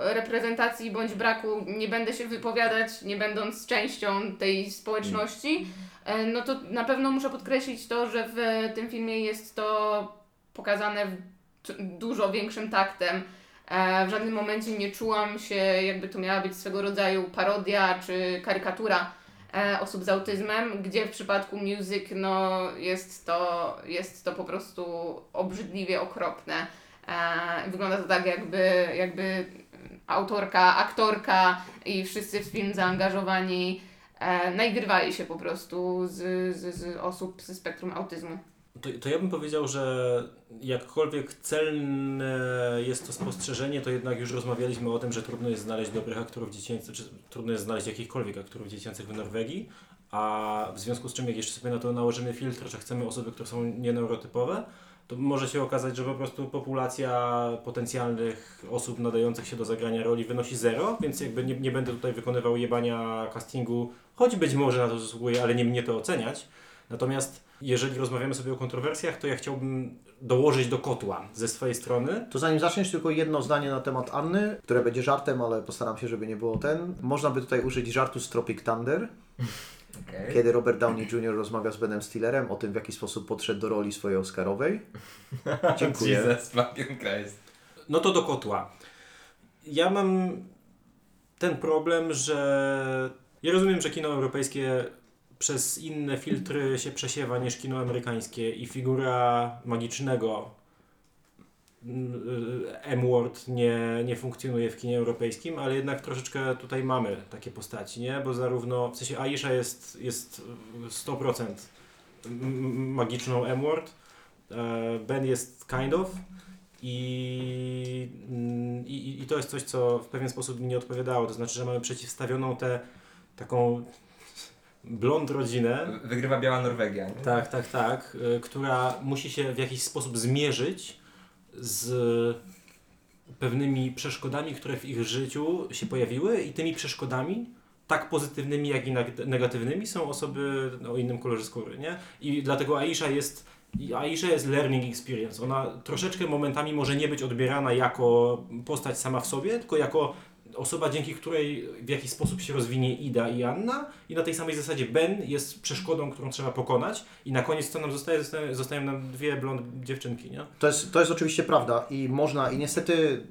reprezentacji bądź braku, nie będę się wypowiadać, nie będąc częścią tej społeczności, e, no to na pewno muszę podkreślić to, że w tym filmie jest to pokazane w dużo większym taktem. E, W żadnym momencie nie czułam się, jakby to miała być swego rodzaju parodia czy karykatura e, osób z autyzmem, gdzie w przypadku music no, jest, to, jest to po prostu obrzydliwie okropne. E, Wygląda to tak, jakby, jakby autorka, aktorka i wszyscy w film zaangażowani nagrywali się po prostu z, z, z osób ze spektrum autyzmu. To, to ja bym powiedział, że jakkolwiek celne jest to spostrzeżenie, to jednak już rozmawialiśmy o tym, że trudno jest znaleźć dobrych aktorów dziecięcych, czy trudno jest znaleźć jakichkolwiek aktorów dziecięcych w Norwegii, a w związku z czym jak jeszcze sobie na to nałożymy filtr, że chcemy osoby, które są nieneurotypowe, to może się okazać, że po prostu populacja potencjalnych osób nadających się do zagrania roli wynosi zero, więc jakby nie, nie będę tutaj wykonywał jebania castingu, choć być może na to zasługuje, ale nie mnie to oceniać. Natomiast jeżeli rozmawiamy sobie o kontrowersjach, to ja chciałbym dołożyć do kotła ze swojej strony. To zanim zaczniesz, tylko jedno zdanie na temat Anny, które będzie żartem, ale postaram się, żeby nie było ten. Można by tutaj użyć żartu z Tropic Thunder, Okay. kiedy Robert Downey Jr. rozmawia z Benem Stillerem o tym, w jaki sposób podszedł do roli swojej Oscarowej. Dziękuję. Jesus fucking Christ. No to do kotła. Ja mam ten problem, że ja rozumiem, że kino europejskie przez inne filtry się przesiewa niż kino amerykańskie i figura magicznego mm, M-word nie, nie funkcjonuje w kinie europejskim, ale jednak troszeczkę tutaj mamy takie postaci, nie? Bo zarówno, w sensie Aisha jest, jest 100% m- magiczną M-word, e, Ben jest kind of, i, i, I to jest coś, co w pewien sposób mi nie odpowiadało. To znaczy, że mamy przeciwstawioną tę taką blond rodzinę. Wygrywa Biała Norwegia. Nie? Tak, tak, tak. y, Która musi się w jakiś sposób zmierzyć z pewnymi przeszkodami, które w ich życiu się pojawiły i tymi przeszkodami tak pozytywnymi, jak i neg- negatywnymi są osoby o innym kolorze skóry, nie? I dlatego Aisha jest Aisha jest learning experience. Ona troszeczkę momentami może nie być odbierana jako postać sama w sobie, tylko jako osoba, dzięki której w jakiś sposób się rozwinie Ida i Anna i na tej samej zasadzie Ben jest przeszkodą, którą trzeba pokonać i na koniec co nam zostaje? Zostają nam dwie blond dziewczynki, nie? To jest, to jest oczywiście prawda i można, i niestety,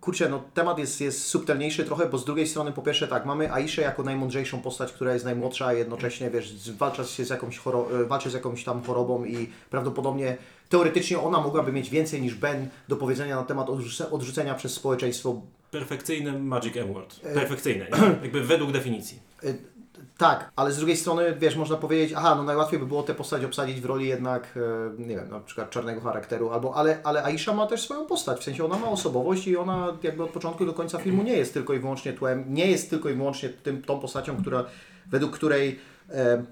kurczę, no temat jest, jest subtelniejszy trochę, bo z drugiej strony, po pierwsze tak, mamy Aiszę jako najmądrzejszą postać, która jest najmłodsza, a jednocześnie, wiesz, walczy się z jakąś, choro- e, walczy z jakąś tam chorobą i prawdopodobnie, teoretycznie ona mogłaby mieć więcej niż Ben do powiedzenia na temat odrzuce- odrzucenia przez społeczeństwo Perfekcyjny Magic M-Word. E, Perfekcyjny, nie? jakby według definicji. Y, Tak, ale z drugiej strony, wiesz, można powiedzieć, aha, no najłatwiej by było tę postać obsadzić w roli jednak, e, nie wiem, na przykład czarnego charakteru, albo, ale, ale Aisha ma też swoją postać, w sensie ona ma osobowość i ona jakby od początku do końca filmu nie jest tylko i wyłącznie tłem, nie jest tylko i wyłącznie tym, tą postacią, która, według której, e,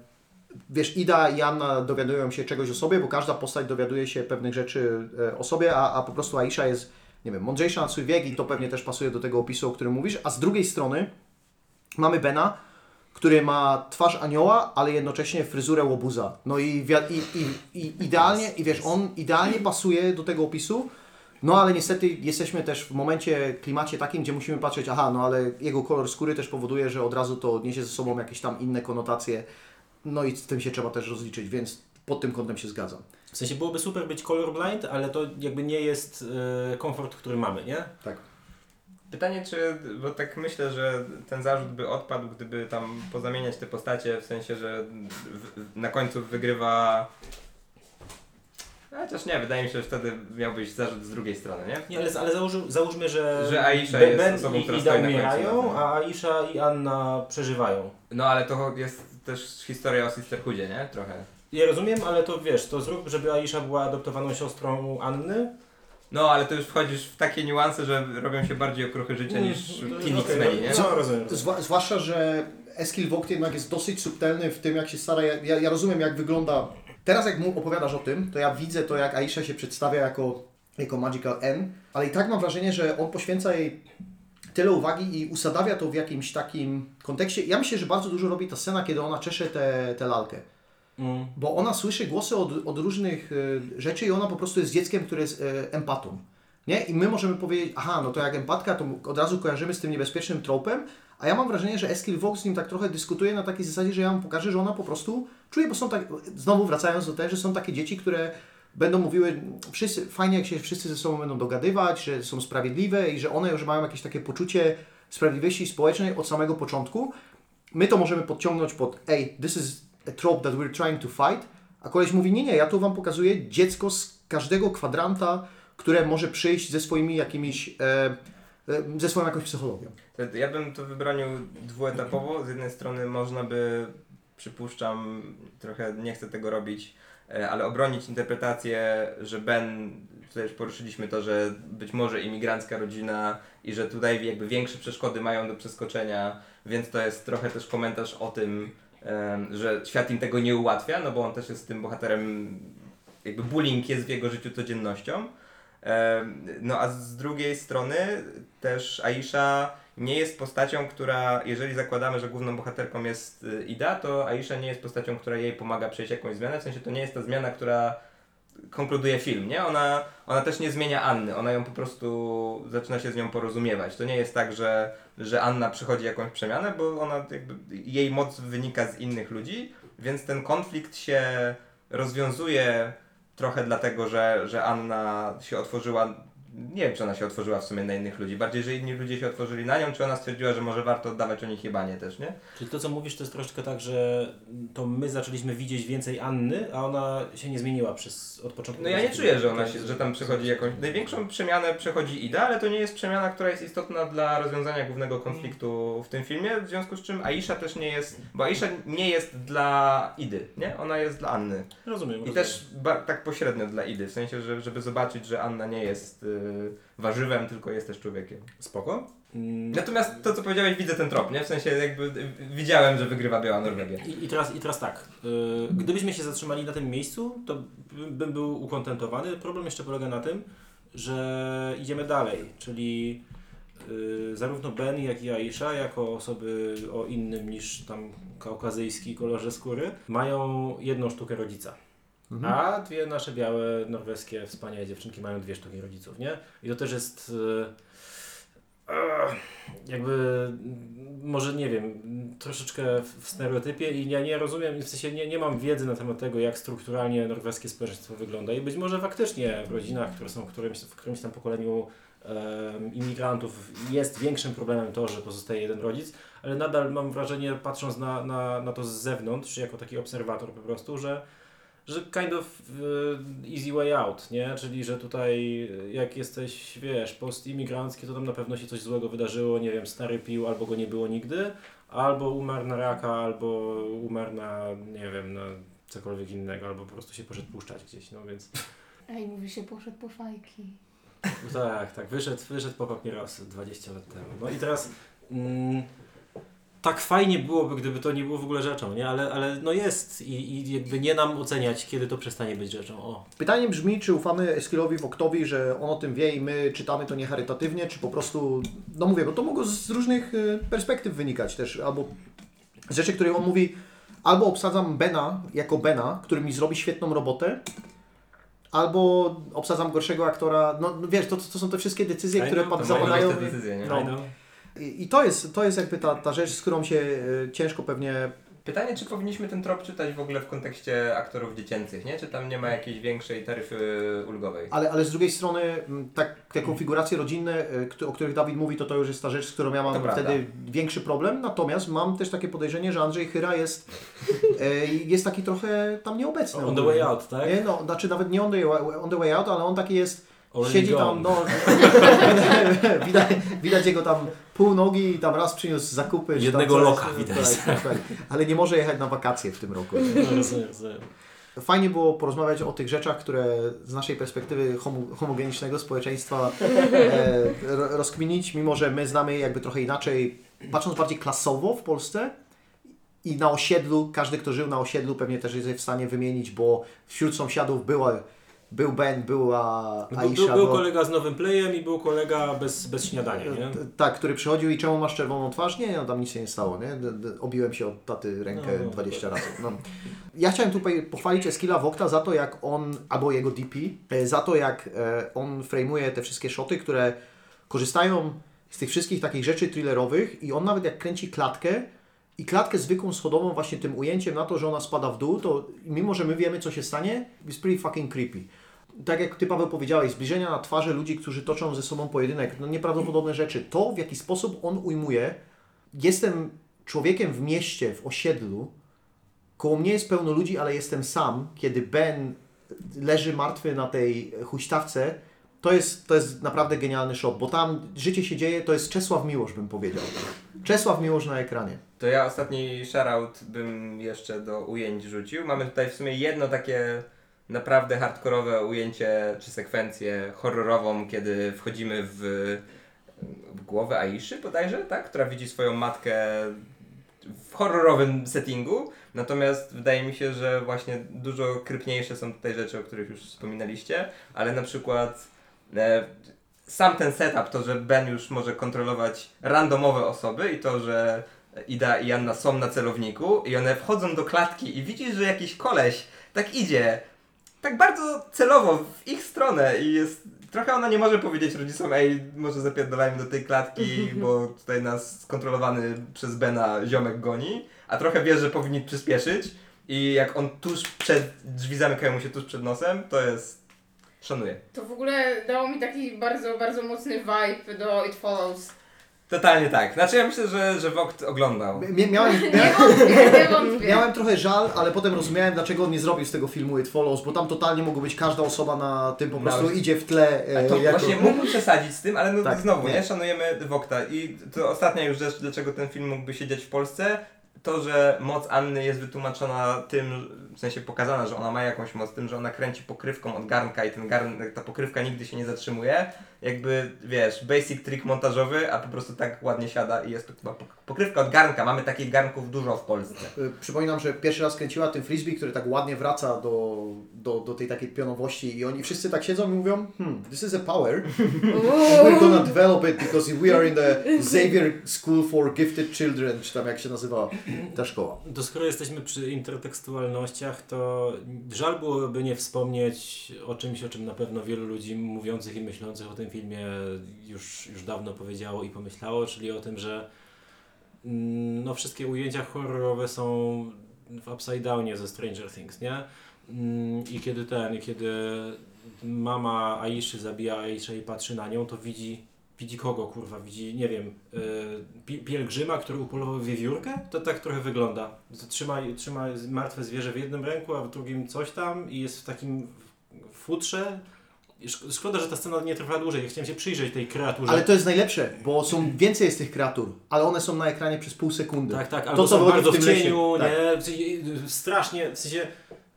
wiesz, Ida i Anna dowiadują się czegoś o sobie, bo każda postać dowiaduje się pewnych rzeczy e, o sobie, a, a po prostu Aisha jest, nie wiem, mądrzejsza na swój wiek i to pewnie też pasuje do tego opisu, o którym mówisz, a z drugiej strony mamy Bena, który ma twarz anioła, ale jednocześnie fryzurę łobuza. No i, i, i, i idealnie, i wiesz, on idealnie pasuje do tego opisu, no ale niestety jesteśmy też w momencie, klimacie takim, gdzie musimy patrzeć, aha, no ale jego kolor skóry też powoduje, że od razu to niesie ze sobą jakieś tam inne konotacje, no i z tym się trzeba też rozliczyć, więc pod tym kątem się zgadzam. W sensie byłoby super być colorblind, ale to jakby nie jest e, komfort, który mamy, nie? Tak. Pytanie, czy, bo tak myślę, że ten zarzut by odpadł, gdyby tam pozamieniać te postacie, w sensie, że w, na końcu wygrywa... Chociaż nie, wydaje mi się, że wtedy miałbyś zarzut z drugiej strony, nie? Nie, ale, ale założy, załóżmy, że, Że Aisha Ben- jest osobą, i która Ida stoi na końcu umierają, na tym. a Aisha i Anna przeżywają. No ale to jest też historia o Sisterhoodzie, nie? Trochę. Ja rozumiem, ale to wiesz, to zrób, żeby Aisha była adoptowaną siostrą Anny. No ale to już wchodzisz w takie niuanse, że robią się bardziej okruchy życia niż Mm, Teen okej, X-Meni, nie? No, rozumiem. Zwa, zwłaszcza, że Eskil Vogt jednak jest dosyć subtelny w tym, jak się stara. Ja, ja, ja rozumiem, jak wygląda. Teraz, jak mu opowiadasz o tym, to ja widzę to, jak Aisha się przedstawia jako, jako Magical N, ale i tak mam wrażenie, że on poświęca jej tyle uwagi i usadawia to w jakimś takim kontekście. Ja myślę, że bardzo dużo robi ta scena, kiedy ona czesze tę tę lalkę. Mm. Bo ona słyszy głosy od, od różnych y, rzeczy i ona po prostu jest dzieckiem, które jest y, empatą. Nie? I my możemy powiedzieć, aha, no to jak empatka, to od razu kojarzymy z tym niebezpiecznym tropem, a ja mam wrażenie, że Eskil Vogt z nim tak trochę dyskutuje na takiej zasadzie, że ja mu pokażę, że ona po prostu czuje, bo są tak, znowu wracając do tego, że są takie dzieci, które będą mówiły, wszyscy, fajnie jak się wszyscy ze sobą będą dogadywać, że są sprawiedliwe i że one już mają jakieś takie poczucie sprawiedliwości społecznej od samego początku. My to możemy podciągnąć pod, ej, this is a trope that we're trying to fight, a koleś mówi, nie, nie, ja tu Wam pokazuję dziecko z każdego kwadranta, które może przyjść ze swoimi jakimiś, e, e, ze swoją jakąś psychologią. Ja bym to wybronił dwuetapowo. Z jednej strony można by, przypuszczam, trochę nie chcę tego robić, e, ale obronić interpretację, że Ben, tutaj już poruszyliśmy to, że być może imigrancka rodzina i że tutaj jakby większe przeszkody mają do przeskoczenia, więc to jest trochę też komentarz o tym, że świat im tego nie ułatwia, no bo on też jest tym bohaterem, jakby bullying jest w jego życiu codziennością. No a z drugiej strony też Aisha nie jest postacią, która, jeżeli zakładamy, że główną bohaterką jest y, Ida, to Aisha nie jest postacią, która jej pomaga przejść jakąś zmianę, w sensie to nie jest ta zmiana, która konkluduje film, nie? Ona, ona też nie zmienia Anny, ona ją po prostu zaczyna się z nią porozumiewać. To nie jest tak, że, że Anna przychodzi jakąś przemianę, bo ona jakby, jej moc wynika z innych ludzi, więc ten konflikt się rozwiązuje trochę dlatego, że, że Anna się otworzyła. Nie wiem, czy ona się otworzyła w sumie na innych ludzi. Bardziej, że inni ludzie się otworzyli na nią, czy ona stwierdziła, że może warto oddawać o nich jebanie też, nie? Czyli to, co mówisz, to jest troszeczkę tak, że to my zaczęliśmy widzieć więcej Anny, a ona się nie zmieniła przez od początku. No ja nie czuję, że ona się, że tam przechodzi jakąś. Największą przemianę przechodzi Ida, ale to nie jest przemiana, która jest istotna dla rozwiązania głównego konfliktu w tym filmie, w związku z czym Aisha też nie jest. Bo Aisha nie jest dla Idy, nie? Ona jest dla Anny. Rozumiem. I rozumiem. też tak pośrednio dla Idy, w sensie, że, żeby zobaczyć, że Anna nie jest y, warzywem, tylko jest też człowiekiem. Spoko. Mm. Natomiast to, co powiedziałeś, widzę ten trop, nie? W sensie jakby y, widziałem, że wygrywa Biała Norwegia. I, i, teraz, I teraz tak, yy, gdybyśmy się zatrzymali na tym miejscu, to by- bym był ukontentowany. Problem jeszcze polega na tym, że idziemy dalej, czyli zarówno Ben, jak i Aisha, jako osoby o innym niż tam kaukazyjski kolorze skóry, mają jedną sztukę rodzica. A dwie nasze białe, norweskie, wspaniałe dziewczynki mają dwie sztuki rodziców, nie? I to też jest... Yy, Ech, jakby może nie wiem, troszeczkę w- stereotypie i ja nie rozumiem, w sensie nie, nie mam wiedzy na temat tego, jak strukturalnie norweskie społeczeństwo wygląda i być może faktycznie w rodzinach, które są w którymś, w którymś tam pokoleniu em, imigrantów jest większym problemem to, że pozostaje jeden rodzic, ale nadal mam wrażenie, patrząc na, na, na to z zewnątrz, jako taki obserwator po prostu, że że kind of y, easy way out, nie? Czyli, że tutaj y, jak jesteś, wiesz, post-imigrancki, to tam na pewno się coś złego wydarzyło, nie wiem, stary pił, albo go nie było nigdy, albo umarł na raka, albo umarł na, nie wiem, na cokolwiek innego, albo po prostu się poszedł puszczać gdzieś, no więc Ej, mówi się, poszedł po fajki. tak, tak, wyszedł, wyszedł po papierosy 20 lat temu. No i teraz mm, tak fajnie byłoby, gdyby to nie było w ogóle rzeczą, nie? Ale, ale no jest i, i jakby nie nam oceniać, kiedy to przestanie być rzeczą. O. Pytanie brzmi, czy ufamy Eskilowi Woktowi, że on o tym wie i my czytamy to niecharytatywnie, czy po prostu, no mówię, bo to mogło z różnych y, perspektyw wynikać też, albo z rzeczy, które on mówi, albo obsadzam Bena jako Bena, który mi zrobi świetną robotę, albo obsadzam gorszego aktora, no no wiesz, to, to są te wszystkie decyzje, I które know, to Zapadają decyzje, nie? No. I to jest, to jest jakby ta, ta rzecz, z którą się y, ciężko pewnie Pytanie, czy powinniśmy ten trop czytać w ogóle w kontekście aktorów dziecięcych, nie? Czy tam nie ma jakiejś większej taryfy ulgowej? Ale, ale z drugiej strony tak, te konfiguracje rodzinne, któ- o których Dawid mówi, to to już jest ta rzecz, z którą ja mam To prawda. wtedy większy problem. Natomiast mam też takie podejrzenie, że Andrzej Chyra jest, e, jest taki trochę tam nieobecny. On the way out, tak? Nie, no, znaczy nawet nie on the, way- on the way out, ale on taki jest, Siedzi gone. tam, no, widać, widać jego tam pół nogi i tam raz przyniósł zakupy. Jednego tam loka widać. Tak, tak, tak. Ale nie może jechać na wakacje w tym roku. No, rozumiem, rozumiem. Fajnie było porozmawiać o tych rzeczach, które z naszej perspektywy homo, homogenicznego społeczeństwa e, ro- rozkminić, mimo że my znamy je jakby trochę inaczej, patrząc bardziej klasowo w Polsce i na osiedlu, każdy kto żył na osiedlu pewnie też jest w stanie wymienić, bo wśród sąsiadów była, był Ben, była Był, Aisha, był, był no, kolega z nowym playem i był kolega bez, bez śniadania, nie? t- tak, który przychodził i czemu masz czerwoną twarz? Nie, no tam nic się nie stało, nie? Obiłem się od taty rękę No, no, 20 razy. No. Ja chciałem tutaj pochwalić Eskila Wokta za to, jak on, albo jego DP, e, za to, jak e, on frame'uje te wszystkie shoty, które korzystają z tych wszystkich takich rzeczy thrillerowych i on nawet jak kręci klatkę i klatkę zwykłą schodową właśnie tym ujęciem na to, że ona spada w dół, to mimo, że my wiemy, co się stanie, jest pretty fucking creepy. Tak jak Ty, Paweł, powiedziałeś, zbliżenia na twarze ludzi, którzy toczą ze sobą pojedynek, no nieprawdopodobne rzeczy. To, w jaki sposób on ujmuje, jestem człowiekiem w mieście, w osiedlu, koło mnie jest pełno ludzi, ale jestem sam, kiedy Ben leży martwy na tej huśtawce, to jest, to jest naprawdę genialny shot, bo tam życie się dzieje, to jest Czesław Miłosz, bym powiedział. Czesław Miłosz na ekranie. To ja ostatni shoutout bym jeszcze do ujęć rzucił. Mamy tutaj w sumie jedno takie naprawdę hardkorowe ujęcie czy sekwencję horrorową, kiedy wchodzimy w, w głowę Aiszy bodajże, tak? Która widzi swoją matkę w horrorowym settingu. Natomiast wydaje mi się, że właśnie dużo krypniejsze są tutaj rzeczy, o których już wspominaliście, ale na przykład e, sam ten setup, to, że Ben już może kontrolować randomowe osoby i to, że Ida i Anna są na celowniku i one wchodzą do klatki i widzisz, że jakiś koleś tak idzie, tak bardzo celowo w ich stronę i jest... Trochę ona nie może powiedzieć rodzicom, ej, może zapierdolajmy do tej klatki, bo tutaj nas skontrolowany przez Bena ziomek goni, a trochę wie, że powinni przyspieszyć i jak on tuż przed, drzwi zamykają mu się tuż przed nosem, to jest... Szanuję. To w ogóle dało mi taki bardzo, bardzo mocny vibe do It Follows. Totalnie tak. Znaczy ja myślę, że, że Vogt oglądał. Mia- Miałem, Nie miałem, wątpię, nie wątpię. miałem trochę żal, ale potem rozumiałem, dlaczego on nie zrobił z tego filmu It Follows, bo tam totalnie mogło być każda osoba na tym po prostu No. idzie w tle. E, to jako- właśnie mógł przesadzić z tym, ale no Tak, znowu, nie. nie. Szanujemy Wokta. I to ostatnia już rzecz, dlaczego ten film mógłby się dziać w Polsce, to, że moc Anny jest wytłumaczona tym, w sensie pokazana, że ona ma jakąś moc, tym, że ona kręci pokrywką od garnka i ten garn, ta pokrywka nigdy się nie zatrzymuje. Jakby, wiesz, basic trick montażowy, a po prostu tak ładnie siada i jest to chyba pok- pokrywka od garnka. Mamy takich garnków dużo w Polsce. Y, Przypominam, że pierwszy raz kręciła tym frisbee, który tak ładnie wraca do, do, do tej takiej pionowości i oni wszyscy tak siedzą i mówią hmm, this is a power. We're gonna develop it because we are in the Xavier School for Gifted Children, czy tam jak się nazywa. ta szkoła. To skoro jesteśmy przy intertekstualnościach, to żal byłoby nie wspomnieć o czymś, o czym na pewno wielu ludzi mówiących i myślących o tym filmie już, już dawno powiedziało i pomyślało, czyli o tym, że mm, no, wszystkie ujęcia horrorowe są w Upside Downie ze Stranger Things, nie? Mm, I kiedy ten, kiedy mama Aiszy zabija Aiszę i patrzy na nią, to widzi Widzi kogo, kurwa? Widzi, nie wiem, yy, pi- pielgrzyma, który upolował wiewiórkę? To tak trochę wygląda. To Trzyma, trzyma martwe zwierzę w jednym ręku, a w drugim coś tam i jest w takim futrze. Szkoda, że ta scena nie trwa dłużej. Ja chciałem się przyjrzeć tej kreaturze. Ale to jest najlepsze, bo są więcej jest tych kreatur, ale one są na ekranie przez pół sekundy. Tak, tak, To, albo co są wychodzi bardzo w w, cieniu, tak. nie? Sensie, strasznie, w sensie,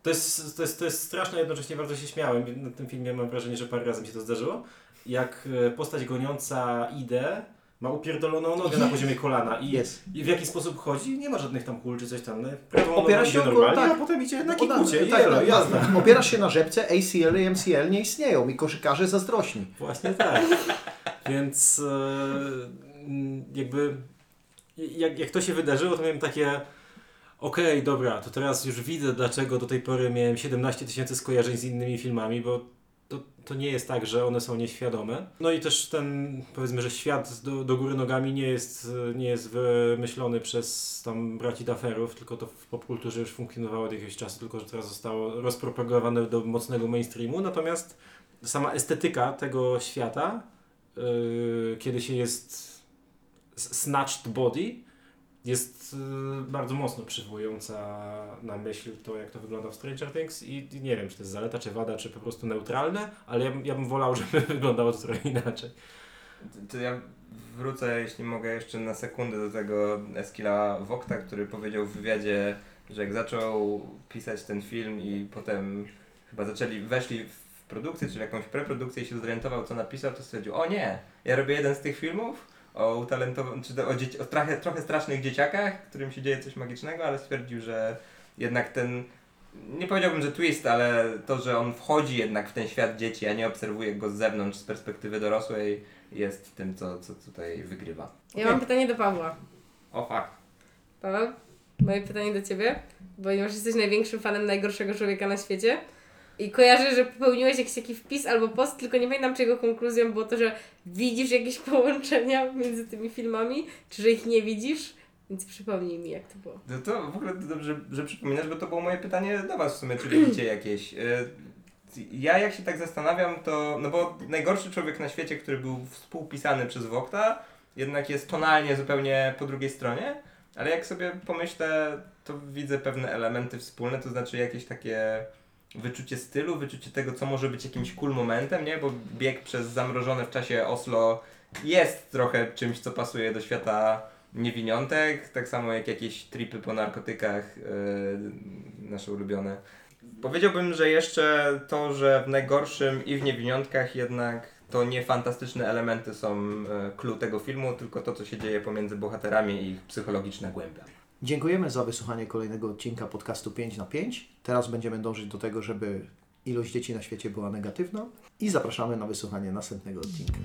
to jest, to, jest, to jest straszne, jednocześnie bardzo się śmiałem. Na tym filmie mam wrażenie, że parę razy mi się to zdarzyło. Jak e, postać goniąca idę ma upierdoloną nogę na poziomie kolana i, w jaki sposób chodzi, nie ma żadnych tam kul czy coś tam. No, prawą Opiera się normalnie, tak. a potem idzie na Ona- kikucie i tak, jelo, tak, jazda. tak. Opierasz się na rzepce, ACL i MCL nie istnieją i koszykarze zazdrośni. Właśnie tak. Więc e, mm, jakby jak, jak to się wydarzyło, to miałem takie okej, dobra, to teraz już widzę, dlaczego do tej pory miałem 17 tysięcy skojarzeń z innymi filmami, bo to, to nie jest tak, że one są nieświadome. No i też ten, powiedzmy, że świat do, do góry nogami nie jest, nie jest wymyślony przez tam braci Dufferów, tylko to w popkulturze już funkcjonowało od jakiegoś czasu, tylko że teraz zostało rozpropagowane do mocnego mainstreamu, natomiast sama estetyka tego świata, yy, kiedy się jest snatched body, jest yy, bardzo mocno przywołująca na myśl to, jak to wygląda w Stranger Things i nie wiem, czy to jest zaleta, czy wada, czy po prostu neutralne, ale ja, ja bym wolał, żeby wyglądało to trochę inaczej. To ja wrócę, jeśli mogę, jeszcze na sekundę do tego Eskila Wokta, który powiedział w wywiadzie, że jak zaczął pisać ten film i potem chyba zaczęli, weszli w produkcję, czy w jakąś preprodukcję i się zorientował, co napisał, to stwierdził, o nie, ja robię jeden z tych filmów o utalentowanych, czy to o, dzieci, o trochę, trochę strasznych dzieciakach, którym się dzieje coś magicznego, ale stwierdził, że jednak ten, nie powiedziałbym, że twist, ale to, że on wchodzi jednak w ten świat dzieci, a nie obserwuje go z zewnątrz, z perspektywy dorosłej, jest tym, co, co tutaj wygrywa. Ja mam pytanie do Pawła. O fuck. Paweł, moje pytanie do Ciebie, ponieważ jesteś największym fanem najgorszego człowieka na świecie i kojarzę, że popełniłeś jakiś taki wpis albo post, tylko nie pamiętam, czy jego konkluzją było to, że widzisz jakieś połączenia między tymi filmami, czy że ich nie widzisz, więc przypomnij mi, jak to było. No to w ogóle dobrze, że przypominasz, bo to było moje pytanie do Was w sumie, czy widzicie jakieś. y, Ja jak się tak zastanawiam, to. No bo najgorszy człowiek na świecie, który był współpisany przez Wokta, jednak jest tonalnie zupełnie po drugiej stronie, ale jak sobie pomyślę, to widzę pewne elementy wspólne, to znaczy jakieś takie wyczucie stylu, wyczucie tego, co może być jakimś cool momentem, nie? Bo bieg przez zamrożone w czasie Oslo jest trochę czymś, co pasuje do świata niewiniątek, tak samo jak jakieś tripy po narkotykach, yy, nasze ulubione. Powiedziałbym, że jeszcze to, że w najgorszym i w niewiniątkach jednak to nie fantastyczne elementy są e, clue tego filmu, tylko to, co się dzieje pomiędzy bohaterami i ich psychologiczna głębia. Dziękujemy za wysłuchanie kolejnego odcinka podcastu 5 na 5. Teraz będziemy dążyć do tego, żeby ilość dzieci na świecie była negatywna i zapraszamy na wysłuchanie następnego odcinka.